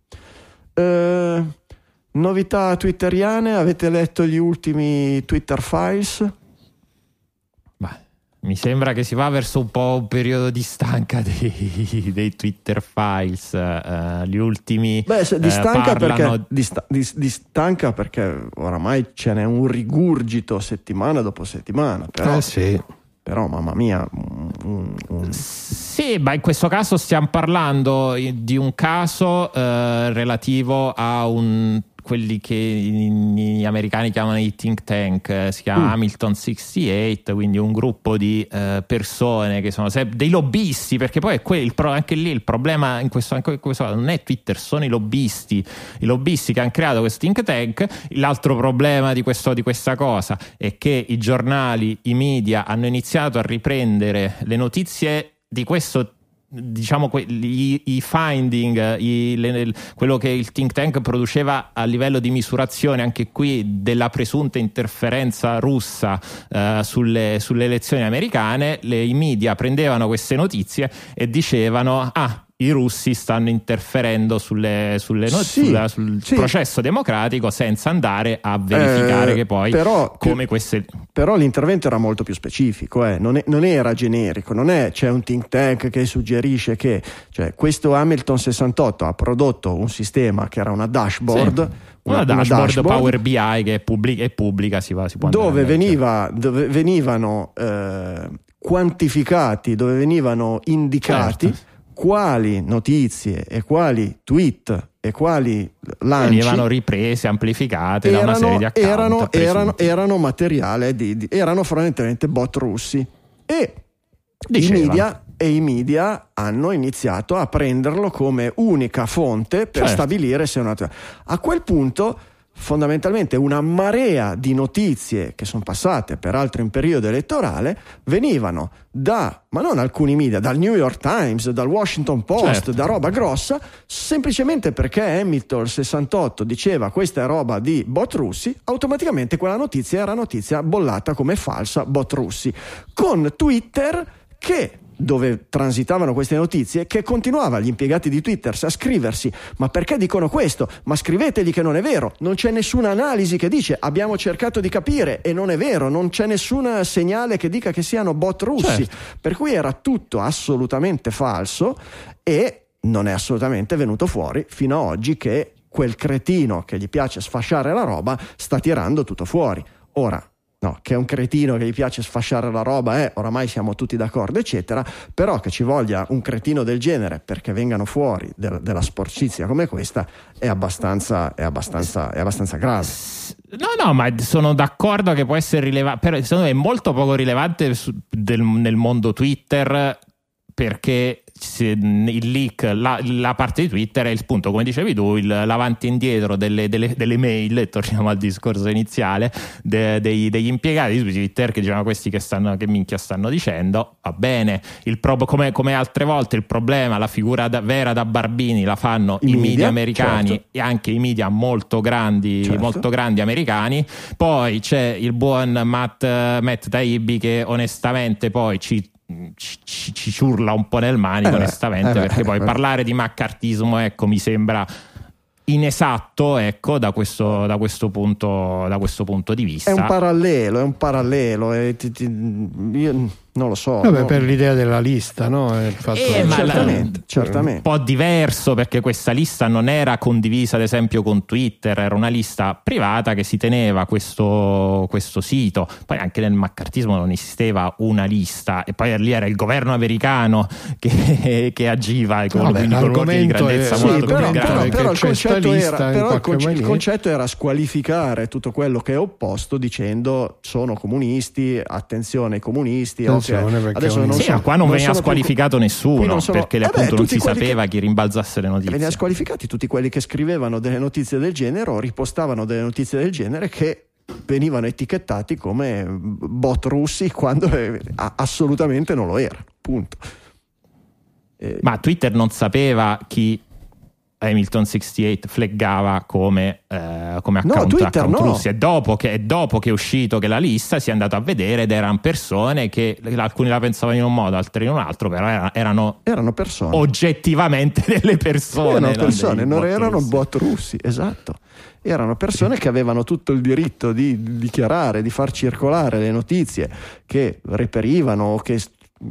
Eh, novità twitteriane, avete letto gli ultimi Twitter files? Mi sembra che si va verso un po' un periodo di stanca dei, dei Twitter files. Uh, gli ultimi. Beh, se, di, stanca uh, parlano... perché, di, sta, di, di, stanca perché oramai ce n'è un rigurgito settimana dopo settimana. Però, eh sì. però mamma mia. Un, un... Sì, ma in questo caso stiamo parlando di un caso uh, relativo a un quelli che gli americani chiamano i think tank, eh, si chiama mm. Hamilton 68, quindi un gruppo di eh, persone che sono dei lobbisti, perché poi è quel, anche lì il problema in questo, in questo non è Twitter, sono i lobbisti, i lobbisti che hanno creato questo think tank. L'altro problema di, questo, di questa cosa è che i giornali, i media hanno iniziato a riprendere le notizie di questo diciamo i, i finding, i, le, quello che il think tank produceva a livello di misurazione anche qui della presunta interferenza russa uh, sulle, sulle, elezioni americane, le, i media prendevano queste notizie e dicevano ah i russi stanno interferendo sulle, sulle not- sì, sulla, sul sì. processo democratico senza andare a verificare eh, che poi però, come queste... Però l'intervento era molto più specifico, eh. non, è, non, era generico, non è c'è un think tank che suggerisce che cioè, questo Hamilton 68 ha prodotto un sistema che era una dashboard. Sì. Una, una, dashboard, dashboard, Power BI che è pubblica, è pubblica si, va, si può dove, veniva, dove venivano eh, quantificati, dove venivano indicati certo quali notizie e quali tweet e quali lanci venivano riprese, amplificate erano, da una serie di account erano, erano, erano materiale di, di, erano fondamentalmente bot russi. E i, media, e i media hanno iniziato a prenderlo come unica fonte per certo. stabilire se una a quel punto fondamentalmente una marea di notizie che sono passate peraltro in periodo elettorale venivano da, ma non alcuni media, dal New York Times, dal Washington Post, certo. da roba grossa, semplicemente perché Hamilton 68 diceva questa è roba di bot russi, automaticamente quella notizia era notizia bollata come falsa bot russi, con Twitter che dove transitavano queste notizie che continuava gli impiegati di Twitter a scriversi ma perché dicono questo? Ma scrivetegli che non è vero, non c'è nessuna analisi che dice abbiamo cercato di capire e non è vero, non c'è nessun segnale che dica che siano bot russi, certo. per cui era tutto assolutamente falso e non è assolutamente venuto fuori fino a oggi che quel cretino che gli piace sfasciare la roba sta tirando tutto fuori. Ora, No, che è un cretino che gli piace sfasciare la roba, eh, oramai siamo tutti d'accordo, eccetera, però che ci voglia un cretino del genere perché vengano fuori de- della sporcizia come questa è abbastanza, è, abbastanza, è abbastanza grave. No, no, ma sono d'accordo che può essere rilevante, però secondo me è molto poco rilevante su, del, nel mondo Twitter perché il leak, la, la, parte di Twitter è il punto, come dicevi tu, il, l'avanti e indietro delle, delle, delle, mail, e torniamo al discorso iniziale, de, dei, degli impiegati di Twitter che dicevano questi che, stanno, che minchia stanno dicendo, va bene, il pro, come, come, altre volte il problema, la figura da, vera da Barbini la fanno i, i media, media, americani certo. e anche i media molto grandi, certo. molto grandi americani, poi c'è il buon Matt, Matt Taibbi che onestamente poi ci ci, ci, ciurla un po' nel manico, eh onestamente, eh perché poi parlare di maccartismo, ecco, mi sembra inesatto ecco, da, questo, da, questo punto, da questo punto di vista. È un parallelo, è un parallelo. È, ti, ti, io non lo so. Vabbè, no? per l'idea della lista, no? Eh, certamente, certamente. Un po' diverso perché questa lista non era condivisa, ad esempio, con Twitter, era una lista privata che si teneva questo, questo sito. Poi anche nel maccartismo non esisteva una lista, e poi lì era il governo americano che, che agiva con, Vabbè, quindi di grandezza è, molto sì, però, però, però, il concetto, era, però il, conce- il concetto era squalificare tutto quello che è opposto dicendo sono comunisti, attenzione ai comunisti. Attenzione attenzione adesso non sì, so, qua non, non veniva squalificato più... nessuno sono... perché eh appunto non si sapeva che... chi rimbalzasse le notizie. Venivano squalificati tutti quelli che scrivevano delle notizie del genere o ripostavano delle notizie del genere che venivano etichettati come bot russi quando eh, assolutamente non lo era. Punto. Ma Twitter non sapeva chi Hamilton 68 flaggava come, eh, come No, account, Twitter account no. russi. È dopo, che, è dopo che è uscito che la lista si è andato a vedere ed erano persone che alcuni la pensavano in un modo, altri in un altro, però era- erano Erano persone. oggettivamente delle persone. erano persone, non erano russi. bot russi, esatto. Erano persone che avevano tutto il diritto di dichiarare, di far circolare le notizie che reperivano o che-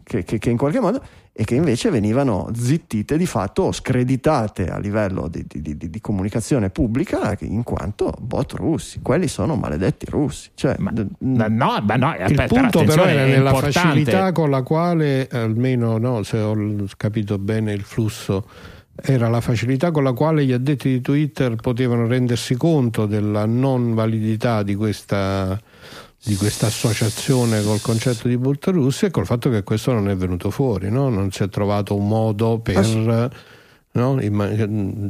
che- che in qualche modo e che invece venivano zittite di fatto o screditate a livello di, di- di- di comunicazione pubblica in quanto bot russi. Quelli sono maledetti russi. Cioè, Ma- d- ma no, ma no, Il aspetta, punto però era nella importante. facilità con la quale, almeno no, se ho capito bene il flusso, era la facilità con la quale gli addetti di Twitter potevano rendersi conto della non validità di questa, di questa associazione col concetto di Bultarussi e col fatto che questo non è venuto fuori, no? non si è trovato un modo per... Ah, sì. no? Imma-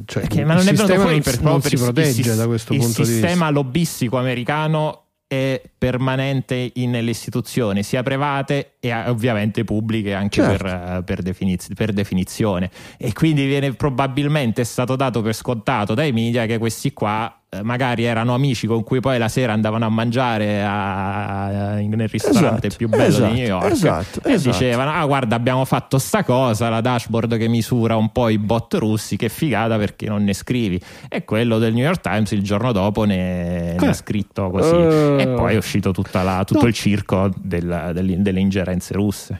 cioè, Perché- ma non il è venuto sistema fuori non, per, non per si il- protegge il, da questo il punto di vista. sistema lobbistico americano è permanente in- nelle istituzioni sia private e eh, ovviamente pubbliche anche Certo. per, eh, per definiz- per definizione e quindi viene probabilmente stato dato per scontato dai media che questi qua eh, magari erano amici con cui poi la sera andavano a mangiare a- a- nel ristorante Esatto, più bello esatto, di New York esatto, e esatto. dicevano ah guarda abbiamo fatto sta cosa la dashboard che misura un po' i bot russi che figata perché non ne scrivi e quello del New York Times il giorno dopo ne, ne ha scritto così Eh. e poi è uscito tutta la- tutto No. il circo del- delle, delle ingerenze russe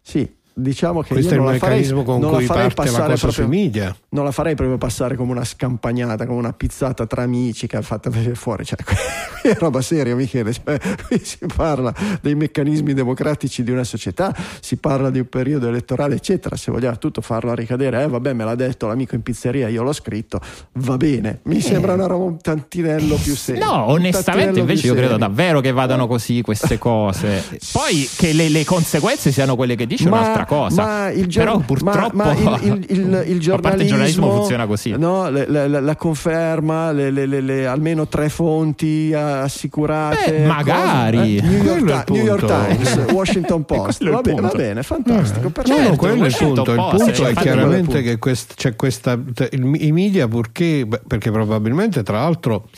sì, diciamo che Questo è il farei- meccanismo con non la cui farei parte la passare cosa sui proprio- media. non la farei proprio passare come una scampagnata, come una pizzata tra amici che ha fatto fuori. Cioè, è roba seria, Michele. Cioè, qui si parla dei meccanismi democratici di una società, si parla di un periodo elettorale, eccetera. Se vogliamo tutto farlo a ricadere, eh, vabbè, me l'ha detto l'amico in pizzeria, io l'ho scritto, va bene. Mi sembra una roba un tantinello più seria. No, Un onestamente invece io credo davvero che vadano così queste cose. Poi che le, le conseguenze siano quelle che dice è un'altra cosa. Ma il, gior- Però purtroppo ma- ma il, il- il- il giornalismo giornalismo funziona così. no, le- le- la, la conferma, le- le- le- le- almeno tre fonti eh, assicurate. Beh, magari. eh, New, York, Ti- New York. Times, Washington Post. Quello è Va bene, va bene, fantastico. No, perfetto. no, quello è il certo, punto. Il punto è chiaramente che quest- c'è questa. il- I media, purché, perché probabilmente, tra l'altro,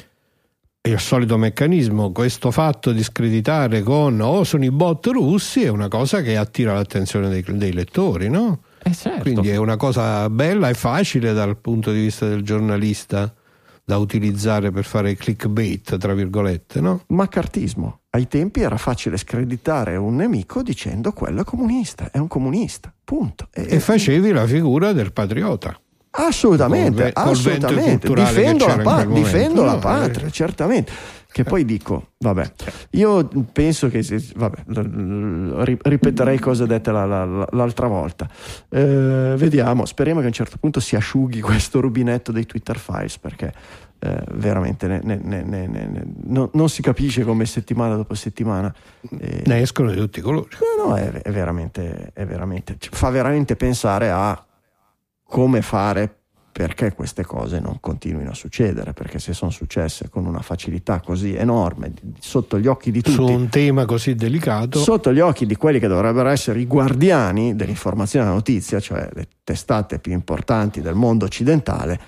è il solito meccanismo. Questo fatto di screditare con oh, sono i bot russi è una cosa che attira l'attenzione dei, dei lettori, no? Eh, certo. Quindi è una cosa bella e facile dal punto di vista del giornalista da utilizzare per fare clickbait, tra virgolette, no? Maccartismo. Ai tempi era facile screditare un nemico dicendo quello è comunista, è un comunista. Punto. E- E facevi la figura del patriota. Assolutamente, Col col assolutamente. che Difendo, la, pa- difendo la No, patria, eh. certamente. Che poi dico, vabbè, io penso che, vabbè, ripeterei cose dette la- la- la- l'altra volta. Eh, vediamo, speriamo che a un certo punto si asciughi questo rubinetto dei Twitter Files perché eh, veramente ne- ne- ne- no- non si capisce come settimana dopo settimana. eh, Ne escono di tutti i colori. No, no, è, è veramente, è veramente, fa veramente pensare a come fare perché queste cose non continuino a succedere, perché se sono successe con una facilità così enorme, sotto gli occhi di Su tutti, un tema così delicato. sotto gli occhi di quelli che dovrebbero essere i guardiani dell'informazione e della notizia, cioè le testate più importanti del mondo occidentale,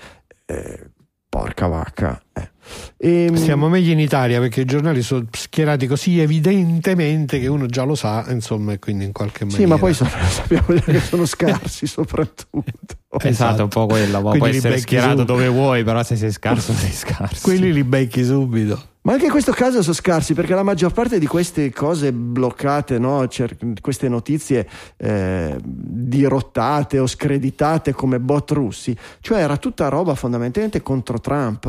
eh, porca vacca. eh. Ehm, Siamo meglio in Italia perché i giornali sono schierati così evidentemente che uno già lo sa, insomma, e quindi in qualche maniera. Sì, ma poi sono- sappiamo che sono scarsi soprattutto. Esatto, un po' quello. Può Quindi li essere schierato su. dove vuoi, però se sei scarso, sei scarso. quelli li becchi subito. Ma anche in questo caso sono scarsi perché la maggior parte di queste cose bloccate, no? Cer- queste notizie eh, dirottate o screditate come bot russi, cioè era tutta roba fondamentalmente contro Trump.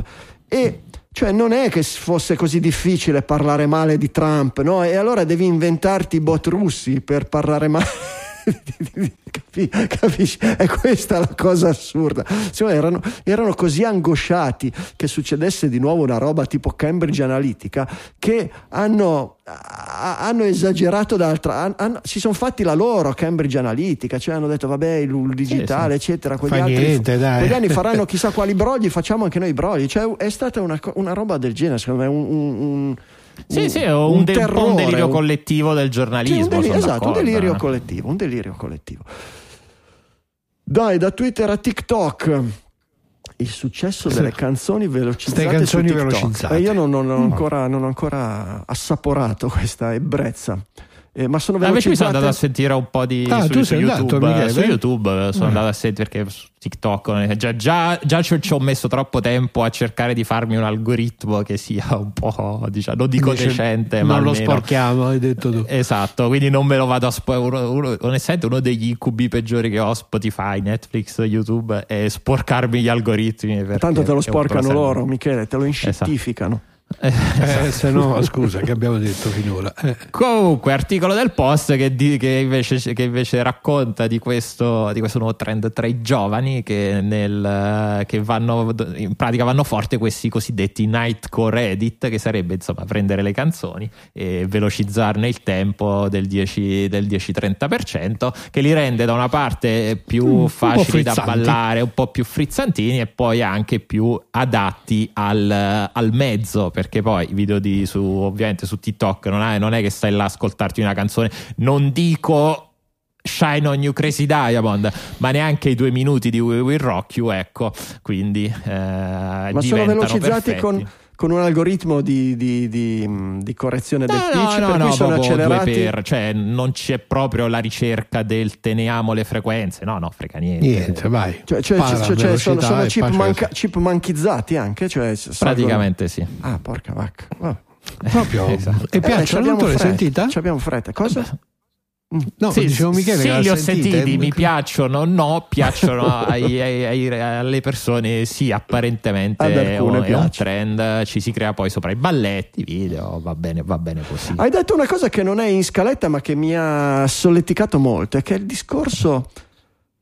E cioè non è che fosse così difficile parlare male di Trump, no? E allora devi inventarti i bot russi per parlare male. Capi- Capisci? È questa la cosa assurda. Cioè, erano, erano così angosciati che succedesse di nuovo una roba tipo Cambridge Analytica che hanno, hanno esagerato d'altra. han- hanno- si sono fatti la loro Cambridge Analytica, cioè hanno detto vabbè il, digitale, eccetera. Quegli, altri, niente, dai. quegli anni faranno chissà quali brogli, facciamo anche noi brogli. Cioè, è stata una, una roba del genere, secondo me. Un, un- un- Sì, un- sì, è un, de- un po' un terrore, delirio un- collettivo del sì, giornalismo. un delirio, esatto, un delirio eh. collettivo, un delirio collettivo. Dai, da Twitter a TikTok. il successo delle canzoni velocizzate Ste canzoni velocizzate. E io non, non ho ancora, non ho ancora assaporato questa ebbrezza. Eh, ma sono Ah, Invece mi sono andato a sentire un po' di Ah, su, tu su sei andato, YouTube. Michele? su YouTube sono andato a sentire perché su TikTok eh, già, già, già ci, ci ho messo troppo tempo a cercare di farmi un algoritmo che sia un po' diciamo non dico Invece decente, ma non lo almeno- sporchiamo, hai detto tu. Esatto, quindi non me lo vado a spoilerare. Onestamente, uno degli incubi peggiori che ho Spotify, Netflix, YouTube è sporcarmi gli algoritmi. Tanto te lo sporcano loro, Michele, te lo inscittificano. Eh, se no, scusa, che abbiamo detto finora. Eh. Comunque, articolo del post che, di- che invece, che invece racconta di questo, di questo nuovo trend tra i giovani che, nel, che vanno in pratica vanno forte questi cosiddetti nightcore edit, che sarebbe insomma prendere le canzoni e velocizzarne il tempo del 10 del 10-30%, che li rende da una parte più facili da ballare, un po' più frizzantini e poi anche più adatti al, al mezzo perché poi i video di su ovviamente su TikTok non è, non è che stai là a ascoltarti una canzone. Non dico Shine on You Crazy Diamond ma neanche i due minuti di We Will Rock You ecco. Quindi eh, Ma sono velocizzati con, con un algoritmo di, di- di, mh, di correzione del No, pitch, no, per no, cui no, sono due accelerati. per, cioè non c'è proprio la ricerca del teniamo le frequenze, no, no, frega niente. Niente, vai. Cioè, cioè, Para, cioè, cioè, sono, sono chip, manca- chipmunkizzati anche? Cioè, s- salgono- Praticamente sì. Ah, porca vacca. Vabbè. Proprio. Esatto. E Eh, piacciono? l'hai fretta, sentita? c'abbiamo fretta. Cosa? No, sì, dicevo Michele sì, li ho sentita, sentiti, eh. mi piacciono, no, piacciono ai- ai- ai- alle persone, sì, apparentemente è un, trend, ci si crea poi sopra i balletti, video, va bene, va bene così. Hai detto una cosa che non è in scaletta, ma che mi ha solleticato molto, è che è il discorso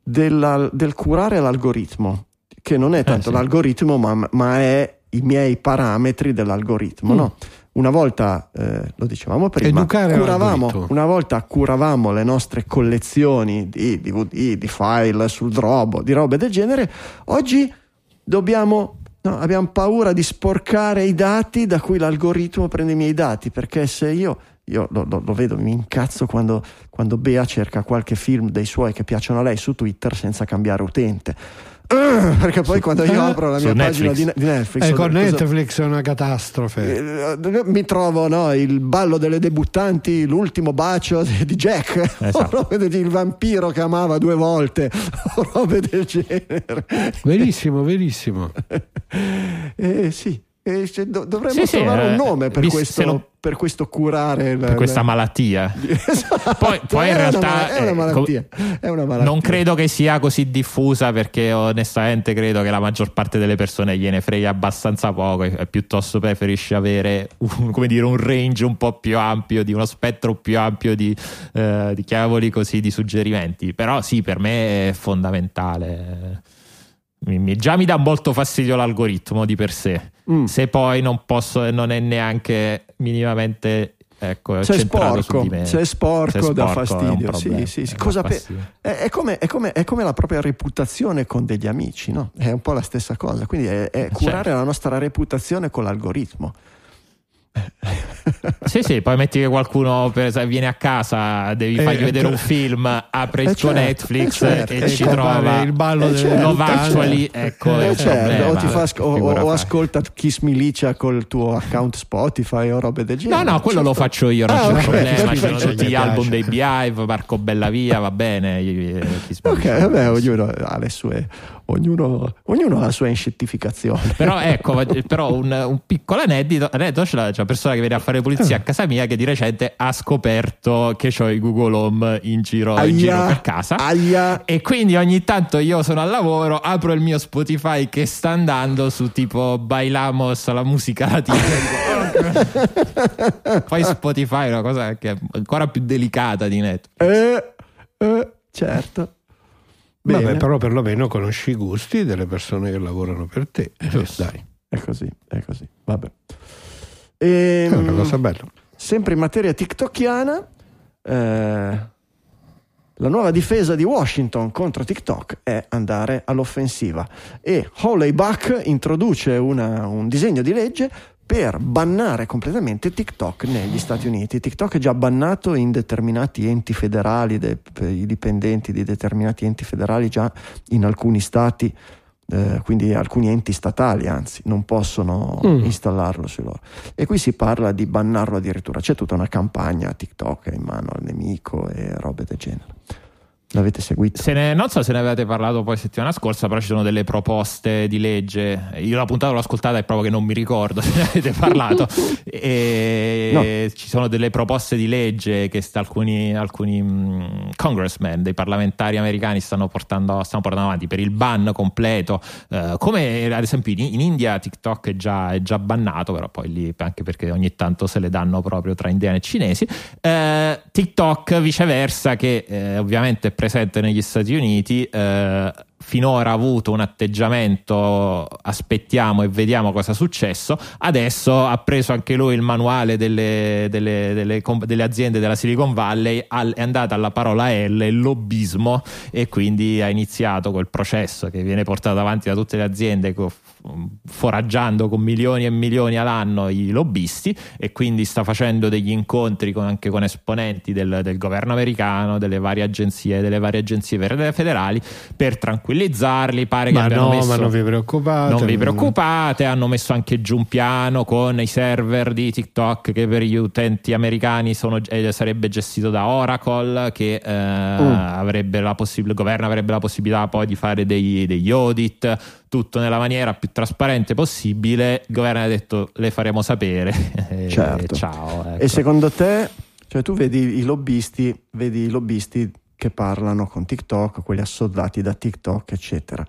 della- del curare l'algoritmo, che non è tanto sì. l'algoritmo, ma, ma è i miei parametri dell'algoritmo. Mm. no? Una volta, eh, lo dicevamo prima, curavamo, una volta curavamo le nostre collezioni di DVD, di file sul Drobo, di robe del genere, oggi dobbiamo... no, abbiamo paura di sporcare i dati da cui l'algoritmo prende i miei dati, perché se io, io lo, lo- lo vedo, mi incazzo quando, quando Bea cerca qualche film dei suoi che piacciono a lei su Twitter senza cambiare utente. Ah, Perché poi quando io apro la mia pagina Netflix. di, di Netflix, Eh, con Netflix è una catastrofe. eh, mi trovo no, il ballo delle debuttanti, l'ultimo bacio di Jack, Esatto. o robe del il vampiro che amava due volte, o robe del genere. Verissimo, verissimo. Eh, sì, eh, se do- dovremmo Sì, sì, trovare un eh, nome per vis- questo, lo- per questo curare il- per questa malattia. Esatto, Poi, poi in realtà è una eh, malattia, è una malattia. non credo che sia così diffusa perché onestamente credo che la maggior parte delle persone gliene frega abbastanza poco e e piuttosto preferisce avere un, come dire, un range un po' più ampio, di uno spettro più ampio di, eh, di chiavoli così, di suggerimenti. Però sì, per me è fondamentale. Mi- mi- già mi dà molto fastidio l'algoritmo di per sé. Mm. Se poi non posso, non è neanche minimamente ecco, è centrato sporco, su di me. se è sporco, è sporco è un fastidio. Sì, sì, sì. eh, Cosa dà pe- fastidio. è, è come, è come- è come la propria reputazione con degli amici, no? È un po' la stessa cosa. Quindi è, è curare Certo. la nostra reputazione con l'algoritmo. Sì, sì, poi metti che qualcuno per esempio, viene a casa, devi Eh, fargli vedere eh, un film, apre il eh, tuo certo, Netflix eh, certo, e ci trova il ballo Eh, delle certo, Love puttane. Actually, ecco Eh, certo, problema. o, ti fa o- o ascolta Kiss Milicia col tuo account Spotify o robe del No, genere. no, quello lo Certo. faccio io, non Ah, c'è ok, problema. Ci sono tutti gli album dei Beehive, Marco Bellavia, va bene. Ok, vabbè, ognuno ha le sue, ognuno, ognuno ha la sua inscettificazione. Però ecco, però un, un piccolo aneddoto, aneddoto la, c'è una persona che viene a fare pulizia a casa mia che di recente ha scoperto che ho i Google Home in giro, in giro Aia, per casa. aia. E quindi ogni tanto io sono al lavoro, apro il mio Spotify che sta andando su tipo Bailamos la musica latina. Poi Spotify è una cosa che è ancora più delicata di Netflix. Eh, eh, certo. Bene, Vabbè, però perlomeno conosci i gusti delle persone che lavorano per te. Eh, Giusto. dai, è così, è così. Vabbè. È Ehm, una cosa bella. sempre in materia tiktokiana, eh, la nuova difesa di Washington contro TikTok è andare all'offensiva e Holly Buck introduce una- un disegno di legge per bannare completamente TikTok negli Stati Uniti. TikTok è già bannato in determinati enti federali, de- i dipendenti di determinati enti federali già in alcuni stati eh, quindi alcuni enti statali anzi non possono Mm. installarlo su loro. E qui si parla di bannarlo addirittura, c'è tutta una campagna TikTok in mano al nemico e robe del genere. L'avete seguito? Se ne- non so se ne avevate parlato poi settimana scorsa, però ci sono delle proposte di legge. Io la puntata l'ho ascoltata e proprio che non mi ricordo se ne avete parlato. E Ci sono delle proposte di legge che alcuni, alcuni mm, congressmen, dei parlamentari americani, stanno portando, stanno portando avanti per il ban completo. Eh, come ad esempio in, in India TikTok è già, è già bannato, però poi lì anche perché ogni tanto se le danno proprio tra indiani e cinesi. Eh, TikTok viceversa che eh, ovviamente presente negli Stati Uniti eh, finora ha avuto un atteggiamento aspettiamo e vediamo cosa è successo. Adesso ha preso anche lui il manuale delle, delle- delle delle aziende della Silicon Valley al- è andata alla parola L lobbismo e quindi ha iniziato quel processo che viene portato avanti da tutte le aziende co- foraggiando con milioni e milioni all'anno i lobbisti e quindi sta facendo degli incontri con- anche con esponenti del, del governo americano, delle varie agenzie, delle varie agenzie federali per tranquillizzarli. Pare che Ma abbiano no, messo ma non vi preoccupate. non vi preoccupate, hanno messo anche giù un piano con i server di TikTok che per gli utenti americani sono- eh, sarebbe gestito da Oracle, che eh, avrebbe la possib- il governo avrebbe la possibilità poi di fare dei- degli audit, tutto nella maniera più trasparente possibile. Il governo ha detto le faremo sapere. E Certo. ciao. ecco. E secondo te, cioè tu vedi i lobbisti, vedi i lobbisti che parlano con TikTok, quelli assodati da TikTok, eccetera.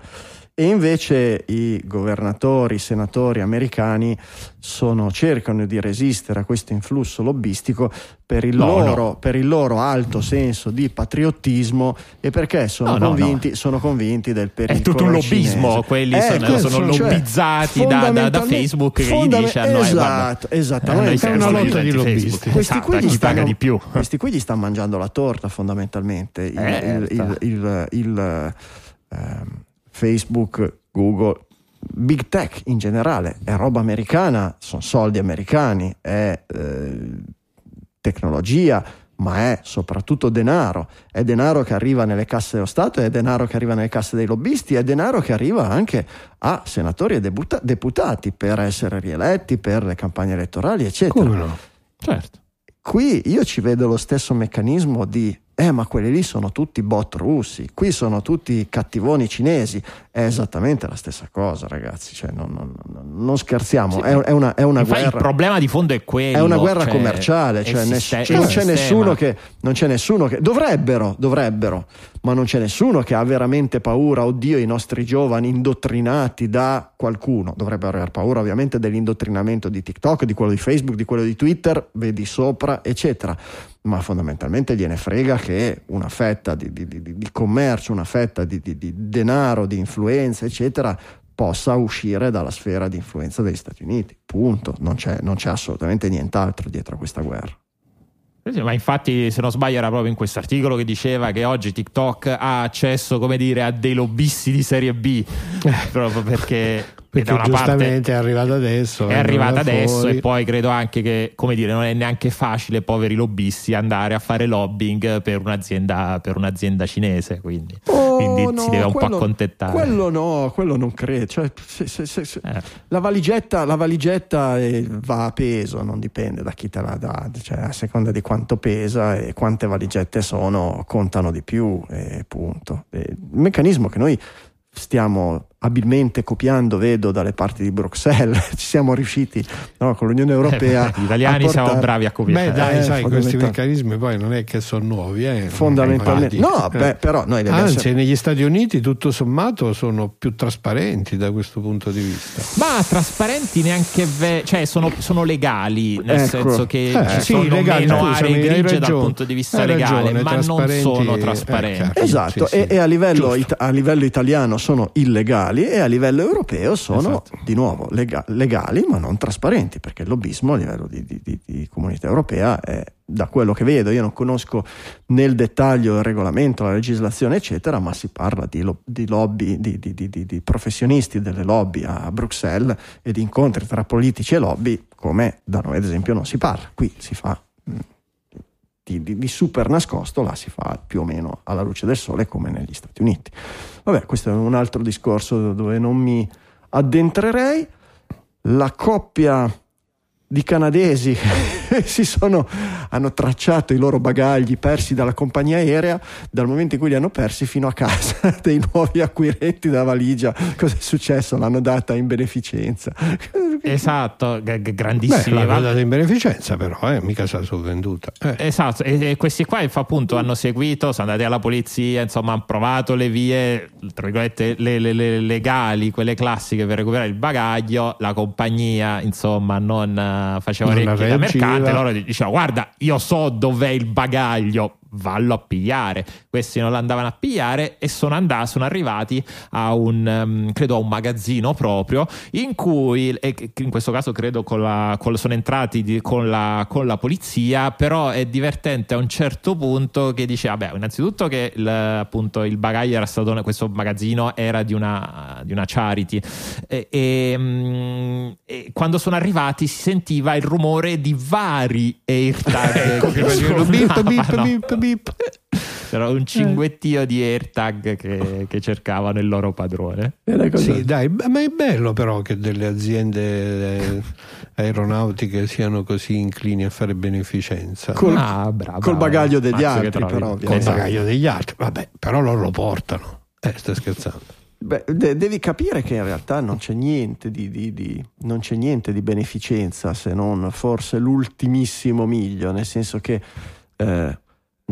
E invece i governatori, i senatori americani sono- cercano di resistere a questo influsso lobbistico per il, No, loro, no. per il loro alto senso di patriottismo e perché sono, No, convinti, sono convinti del pericolo. È tutto un lobbismo, cinese. quelli Eh, sono, questo, sono cioè, lobbizzati da, da- da Facebook che gli dice a noi esatto, guarda, esattamente. noi È una lotta di lobbisti. Questi Esatto, qui, stanno, di più. questi qui gli stanno mangiando la torta fondamentalmente. Il, Eh, il- il- il- il, ehm, Facebook, Google, Big Tech in generale è roba americana, sono soldi americani, è eh, tecnologia, ma è soprattutto denaro. È denaro che arriva nelle casse dello Stato, è denaro che arriva nelle casse dei lobbisti, è denaro che arriva anche a senatori e debuta- deputati per essere rieletti, per le campagne elettorali, eccetera. Come no? Certo. Qui io ci vedo lo stesso meccanismo di eh ma quelli lì sono tutti bot russi, qui sono tutti cattivoni cinesi, è esattamente la stessa cosa ragazzi, cioè, non, non- non- scherziamo, è, è una, è una Infatti il guerra. problema di fondo è quello. È una guerra cioè, commerciale, cioè ness- non, c'è che, non c'è nessuno che dovrebbero, dovrebbero, ma non c'è nessuno che ha veramente paura, oddio, i nostri giovani indottrinati da qualcuno. Dovrebbero aver paura ovviamente dell'indottrinamento di TikTok, di quello di Facebook, di quello di Twitter, vedi sopra, eccetera. Ma fondamentalmente gliene frega che una fetta di, di- di- di commercio, una fetta di, denaro, di influenza, eccetera, possa uscire dalla sfera di influenza degli Stati Uniti. Punto. Non c'è, non c'è assolutamente nient'altro dietro a questa guerra. Ma infatti, se non sbaglio, era proprio in questo articolo che diceva che oggi TikTok ha accesso, come dire, a dei lobbisti di serie B. proprio perché, Perché da una parte giustamente è arrivato adesso. è arrivata da adesso fuori. e poi credo anche che, come dire, non è neanche facile, poveri lobbisti, andare a fare lobbying per un'azienda, per un'azienda cinese. Quindi, quindi Oh, no, si deve un po' quello- accontentare. Quello no, quello non credo. Cioè, se- se- se- se- Eh. La valigetta, la valigetta eh, va a peso, non dipende da chi te la dà, cioè a seconda di quanto pesa e quante valigette sono, contano di più, e punto. E il meccanismo che noi stiamo abilmente copiando, vedo dalle parti di Bruxelles, ci siamo riusciti no, con l'Unione Europea. Gli italiani a siamo portare- bravi a copiare. Beh, dai, Eh, sai, questi meccanismi poi non è che sono nuovi, eh. Fondamentalmente, no, beh, però noi abbiamo Anzi, negli Stati Uniti tutto sommato sono più trasparenti da questo punto di vista. Ma trasparenti neanche, ve- cioè sono, sono legali, nel Ecco. senso che Eh, ci sì, sono legali, meno scusami, aree grigie dal punto di vista legale, ragione, ma non sono eh, trasparenti. chiaro. Esatto, Sì, sì. e, e a, livello it- a livello italiano sono illegali e a livello europeo sono Esatto. di nuovo lega- legali ma non trasparenti perché il lobbismo a livello di, di- di- di comunità europea è da quello che vedo, io non conosco nel dettaglio il regolamento, la legislazione eccetera, ma si parla di, lo- di lobby, di, di- di- professionisti delle lobby a Bruxelles e di incontri tra politici e lobby come da noi ad esempio non si parla, qui si fa di, di- di super nascosto, là si fa più o meno alla luce del sole come negli Stati Uniti. Vabbè, questo è un altro discorso dove non mi addentrerei. La coppia di canadesi si sono, hanno tracciato i loro bagagli persi dalla compagnia aerea dal momento in cui li hanno persi fino a casa dei nuovi acquirenti della valigia. Cosa è successo? L'hanno data in beneficenza. Esatto, g- g- grandissimi. Beh, l'hanno data in beneficenza però, eh, mica sa sovvenduta. Eh. Esatto, e, e questi qua fa appunto hanno seguito, sono andati alla polizia, insomma hanno provato le vie, tra virgolette, le, le- le- legali, quelle classiche per recuperare il bagaglio, la compagnia insomma non faceva Non orecchie da mercante, loro dicevano guarda io so dov'è il bagaglio, vallo a pigliare, questi non l'andavano a pigliare e sono andati, sono arrivati a un, ehm, credo a un magazzino proprio in cui, che- in questo caso credo con la, con- sono entrati di- con, la, con la polizia, però è divertente a un certo punto che dice, vabbè, innanzitutto che il, appunto il bagaglio era stato, questo magazzino era di una, di una charity e, e, mm, e quando sono arrivati si sentiva il rumore di vari AirTag che Facevano bip, bip. C'era un cinguettio di AirTag che, che cercavano il loro padrone. Sì, dai, ma è bello però che delle aziende eh, aeronautiche siano così inclini a fare beneficenza. Col- Ah, bravo, col bagaglio degli Mazzo altri, trovi. però, Col. Esatto. bagaglio degli altri, vabbè, però loro lo portano. Eh, stai scherzando. Beh, de- devi capire che in realtà non c'è niente di, di- di- non c'è niente di beneficenza se non forse l'ultimissimo miglio, nel senso che eh,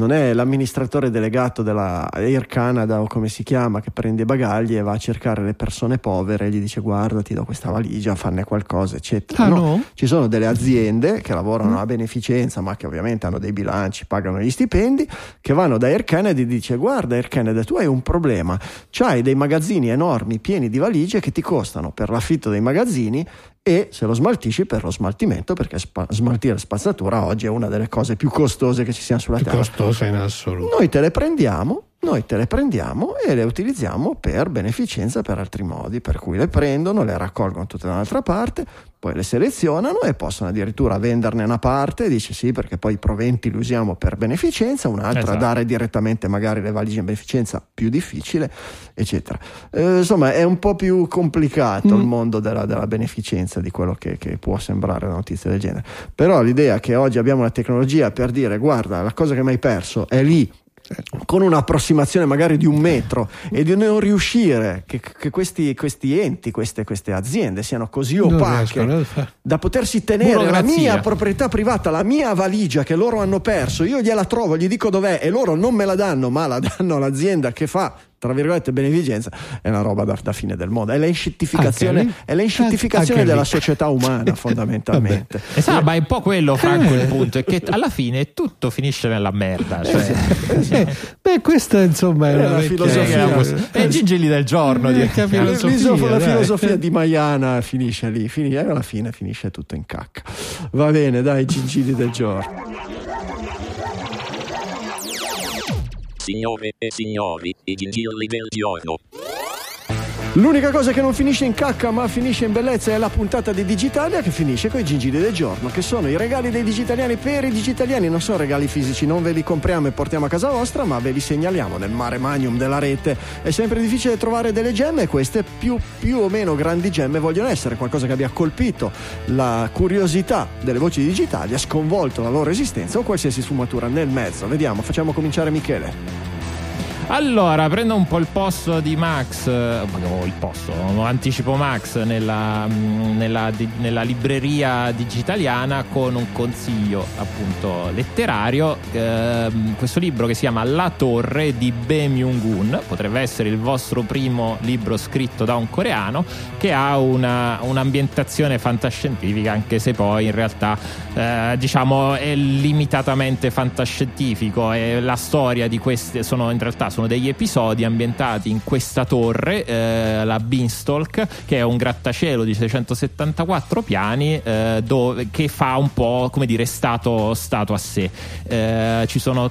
non è l'amministratore delegato della Air Canada o come si chiama che prende i bagagli e va a cercare le persone povere e gli dice guarda ti do questa valigia, fanne qualcosa eccetera. Ah, No, no? ci sono delle aziende che lavorano a beneficenza, ma che ovviamente hanno dei bilanci, pagano gli stipendi, che vanno da Air Canada e dice guarda Air Canada tu hai un problema, c'hai dei magazzini enormi pieni di valigie che ti costano per l'affitto dei magazzini e se lo smaltisci per lo smaltimento, perché spa- smaltire spazzatura oggi è una delle cose più costose che ci siano sulla Più terra. costosa in assoluto. Noi te le prendiamo, noi te le prendiamo e le utilizziamo per beneficenza per altri modi, per cui le prendono, le raccolgono tutte da un'altra parte, poi le selezionano e possono addirittura venderne una parte, dice sì perché poi i proventi li usiamo per beneficenza, un'altra Esatto. dare direttamente magari le valigie in beneficenza, più difficile, eccetera. Eh, insomma è un po' più complicato il mondo della, della beneficenza di quello che, che può sembrare una notizia del genere, però l'idea che oggi abbiamo la tecnologia per dire guarda la cosa che mi hai perso è lì con un'approssimazione magari di un metro e di non riuscire che, che questi, questi enti, queste, queste aziende siano così opache fare. da potersi tenere la mia proprietà privata, la mia valigia che loro hanno perso, io gliela trovo, gli dico dov'è e loro non me la danno, ma la danno all'azienda che fa tra virgolette beneficenza, è una roba da, da fine del mondo, è la inscettificazione, Anche lì? è la inscettificazione Anche lì. della società umana fondamentalmente. Esatto, ma è un po' quello, Franco, Eh. il punto, è che alla fine tutto finisce nella merda. Cioè, Eh, beh, questa insomma è È una filosofia. è Gigili del giorno. Eh, La filosofia, la filosofia di Maiana finisce lì, finisce, e alla fine finisce tutto in cacca. Va bene, dai, gingili del giorno. Signore e signori, i gingilli del giorno. L'unica cosa che non finisce in cacca ma finisce in bellezza è la puntata di Digitalia che finisce con i gingili del giorno, che sono i regali dei digitaliani per i digitaliani, non sono regali fisici, non ve li compriamo e portiamo a casa vostra, ma ve li segnaliamo nel mare magnum della rete. È sempre difficile trovare delle gemme e queste più, più o meno grandi gemme vogliono essere qualcosa che abbia colpito la curiosità delle voci digitali, ha sconvolto la loro esistenza o qualsiasi sfumatura nel mezzo. Vediamo, facciamo cominciare Michele. Allora, prendo un po' il posto di Max, eh, o il posto, anticipo Max nella, mm, nella, nella libreria digitaliana con un consiglio appunto letterario. Ehm, questo libro che si chiama La Torre di Bae Myung-gun, potrebbe essere il vostro primo libro scritto da un coreano che ha una, un'ambientazione fantascientifica, anche se poi in realtà eh, diciamo è limitatamente fantascientifico e la storia di queste sono in realtà sono degli episodi ambientati in questa torre eh, la Beanstalk che è un grattacielo di 674 piani eh, dove, che fa un po' come dire stato, stato a sé. Eh, ci sono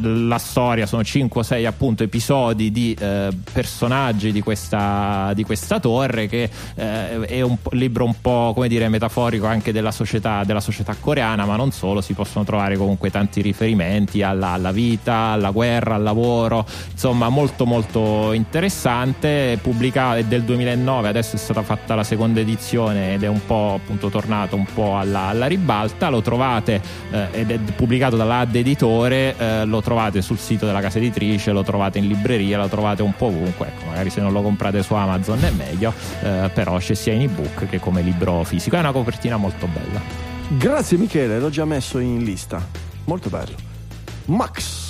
la storia sono 5-6 appunto episodi di eh, personaggi di questa, di questa torre che eh, è un libro un po' come dire metaforico anche della società, della società coreana ma non solo si possono trovare comunque tanti riferimenti alla, alla vita alla guerra al lavoro insomma molto molto interessante pubblicato è del 2009 adesso è stata fatta la seconda edizione ed è un po' appunto tornato un po' alla, alla ribalta lo trovate eh, ed è pubblicato dalla Ad Editore eh, lo trovate sul sito della casa editrice lo trovate in libreria lo trovate un po' ovunque ecco magari se non lo comprate su Amazon è meglio eh, però c'è sia in ebook che come libro fisico è una copertina molto bella Grazie Michele, l'ho già messo in lista. Molto bello. Max.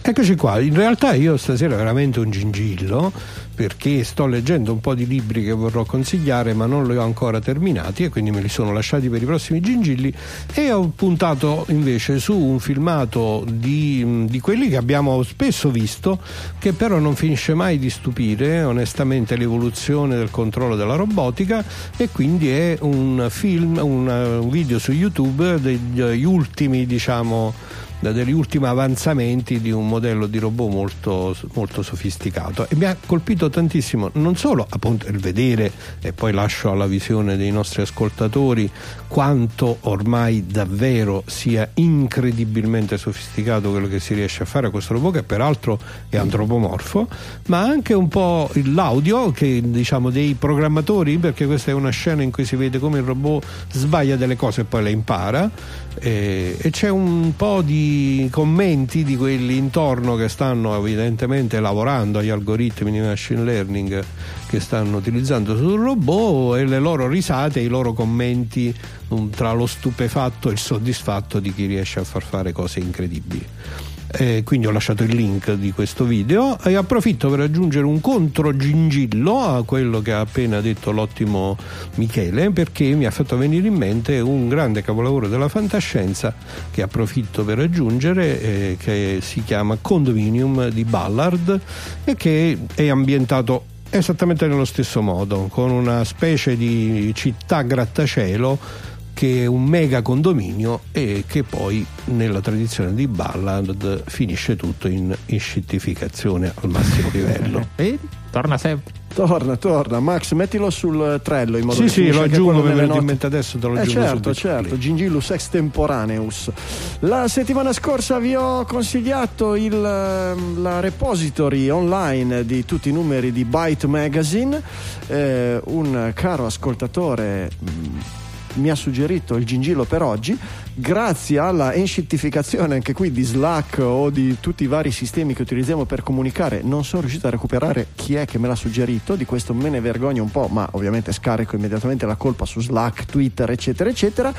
Eccoci qua, in realtà io stasera veramente un gingillo perché sto leggendo un po' di libri che vorrò consigliare ma non li ho ancora terminati e quindi me li sono lasciati per i prossimi gingilli. E ho puntato invece su un filmato di, di quelli che abbiamo spesso visto che però non finisce mai di stupire onestamente l'evoluzione del controllo della robotica. E quindi è un film, un, video su YouTube degli ultimi diciamo degli ultimi avanzamenti di un modello di robot molto, molto sofisticato. E mi ha colpito tantissimo non solo appunto il vedere e poi lascio alla visione dei nostri ascoltatori quanto ormai davvero sia incredibilmente sofisticato quello che si riesce a fare a questo robot che peraltro è antropomorfo ma anche un po' l'audio che diciamo dei programmatori perché questa è una scena in cui si vede come il robot sbaglia delle cose e poi le impara e, e c'è un po' di commenti di quelli intorno che stanno evidentemente lavorando agli algoritmi di machine learning che stanno utilizzando sul robot e le loro risate, i loro commenti um, tra lo stupefatto e il soddisfatto di chi riesce a far fare cose incredibili eh, quindi ho lasciato il link di questo video e approfitto per aggiungere un contro gingillo a quello che ha appena detto l'ottimo Michele perché mi ha fatto venire in mente un grande capolavoro della fantascienza che approfitto per aggiungere eh, che si chiama Condominium di Ballard e che è ambientato esattamente nello stesso modo con una specie di città grattacielo che è un mega condominio e che poi nella tradizione di Ballard finisce tutto in scittificazione al massimo livello. E torna sempre. Torna, torna. Max, mettilo sul trello in modo sì, che sì, finisce lo aggiungo nelle venire in mente adesso, te lo Eh aggiungo certo, subito. certo, Gingillus extemporaneus. La settimana scorsa vi ho consigliato il, ehm, la repository online di tutti i numeri di Byte Magazine. Eh, un caro ascoltatore mh, mi ha suggerito il gingillo per oggi. Grazie alla enscittificazione anche qui di Slack o di tutti i vari sistemi che utilizziamo per comunicare, non sono riuscito a recuperare chi è che me l'ha suggerito. Di questo me ne vergogno un po', ma ovviamente scarico immediatamente la colpa su Slack, Twitter, eccetera, eccetera.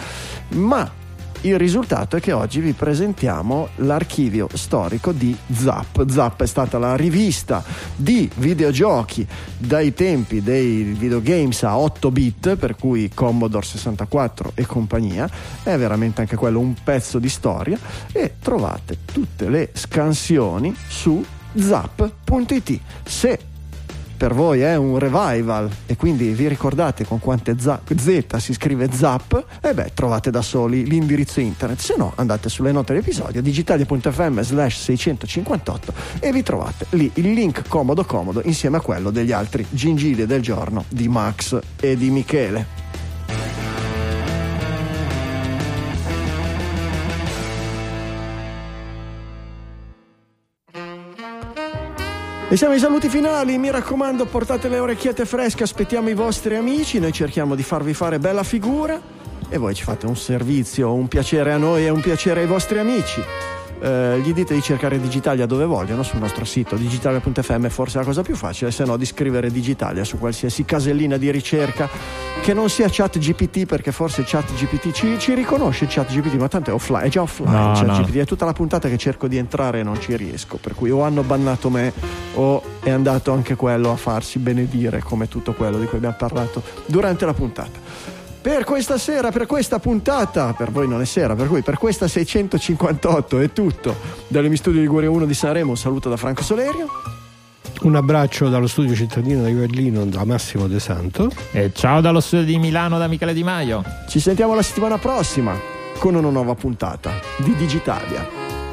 Ma il risultato è che oggi vi presentiamo l'archivio storico di Zap. Zap è stata la rivista di videogiochi dai tempi dei videogames a 8 bit, per cui Commodore 64 e compagnia. È veramente anche quello un pezzo di storia e trovate tutte le scansioni su zap.it. Se per voi è un revival e quindi vi ricordate con quante za- Z si scrive Zap, e beh, trovate da soli l'indirizzo internet. Se no, andate sulle note dell'episodio digitalia.fm slash 658 e vi trovate lì il link comodo comodo insieme a quello degli altri gingilli del giorno di Max e di Michele. E siamo ai saluti finali, mi raccomando portate le orecchiette fresche, aspettiamo i vostri amici, noi cerchiamo di farvi fare bella figura e voi ci fate un servizio, un piacere a noi e un piacere ai vostri amici. Eh, gli dite di cercare Digitalia dove vogliono sul nostro sito digitalia.fm forse è la cosa più facile se no di scrivere Digitalia su qualsiasi casellina di ricerca che non sia chat GPT perché forse chat GPT ci, ci riconosce chat GPT ma tanto è offline è già offline No, chat no. GPT è tutta la puntata che cerco di entrare e non ci riesco per cui o hanno bannato me o è andato anche quello a farsi benedire come tutto quello di cui abbiamo parlato durante la puntata per questa sera, per questa puntata, per voi non è sera, per cui per questa 658 è tutto. Dall'Emi Studio Liguria 1 di Sanremo un saluto da Franco Solerio. Un abbraccio dallo studio cittadino di Berlino da Massimo De Santo. E ciao dallo studio di Milano da Michele Di Maio. Ci sentiamo la settimana prossima con una nuova puntata di Digitalia.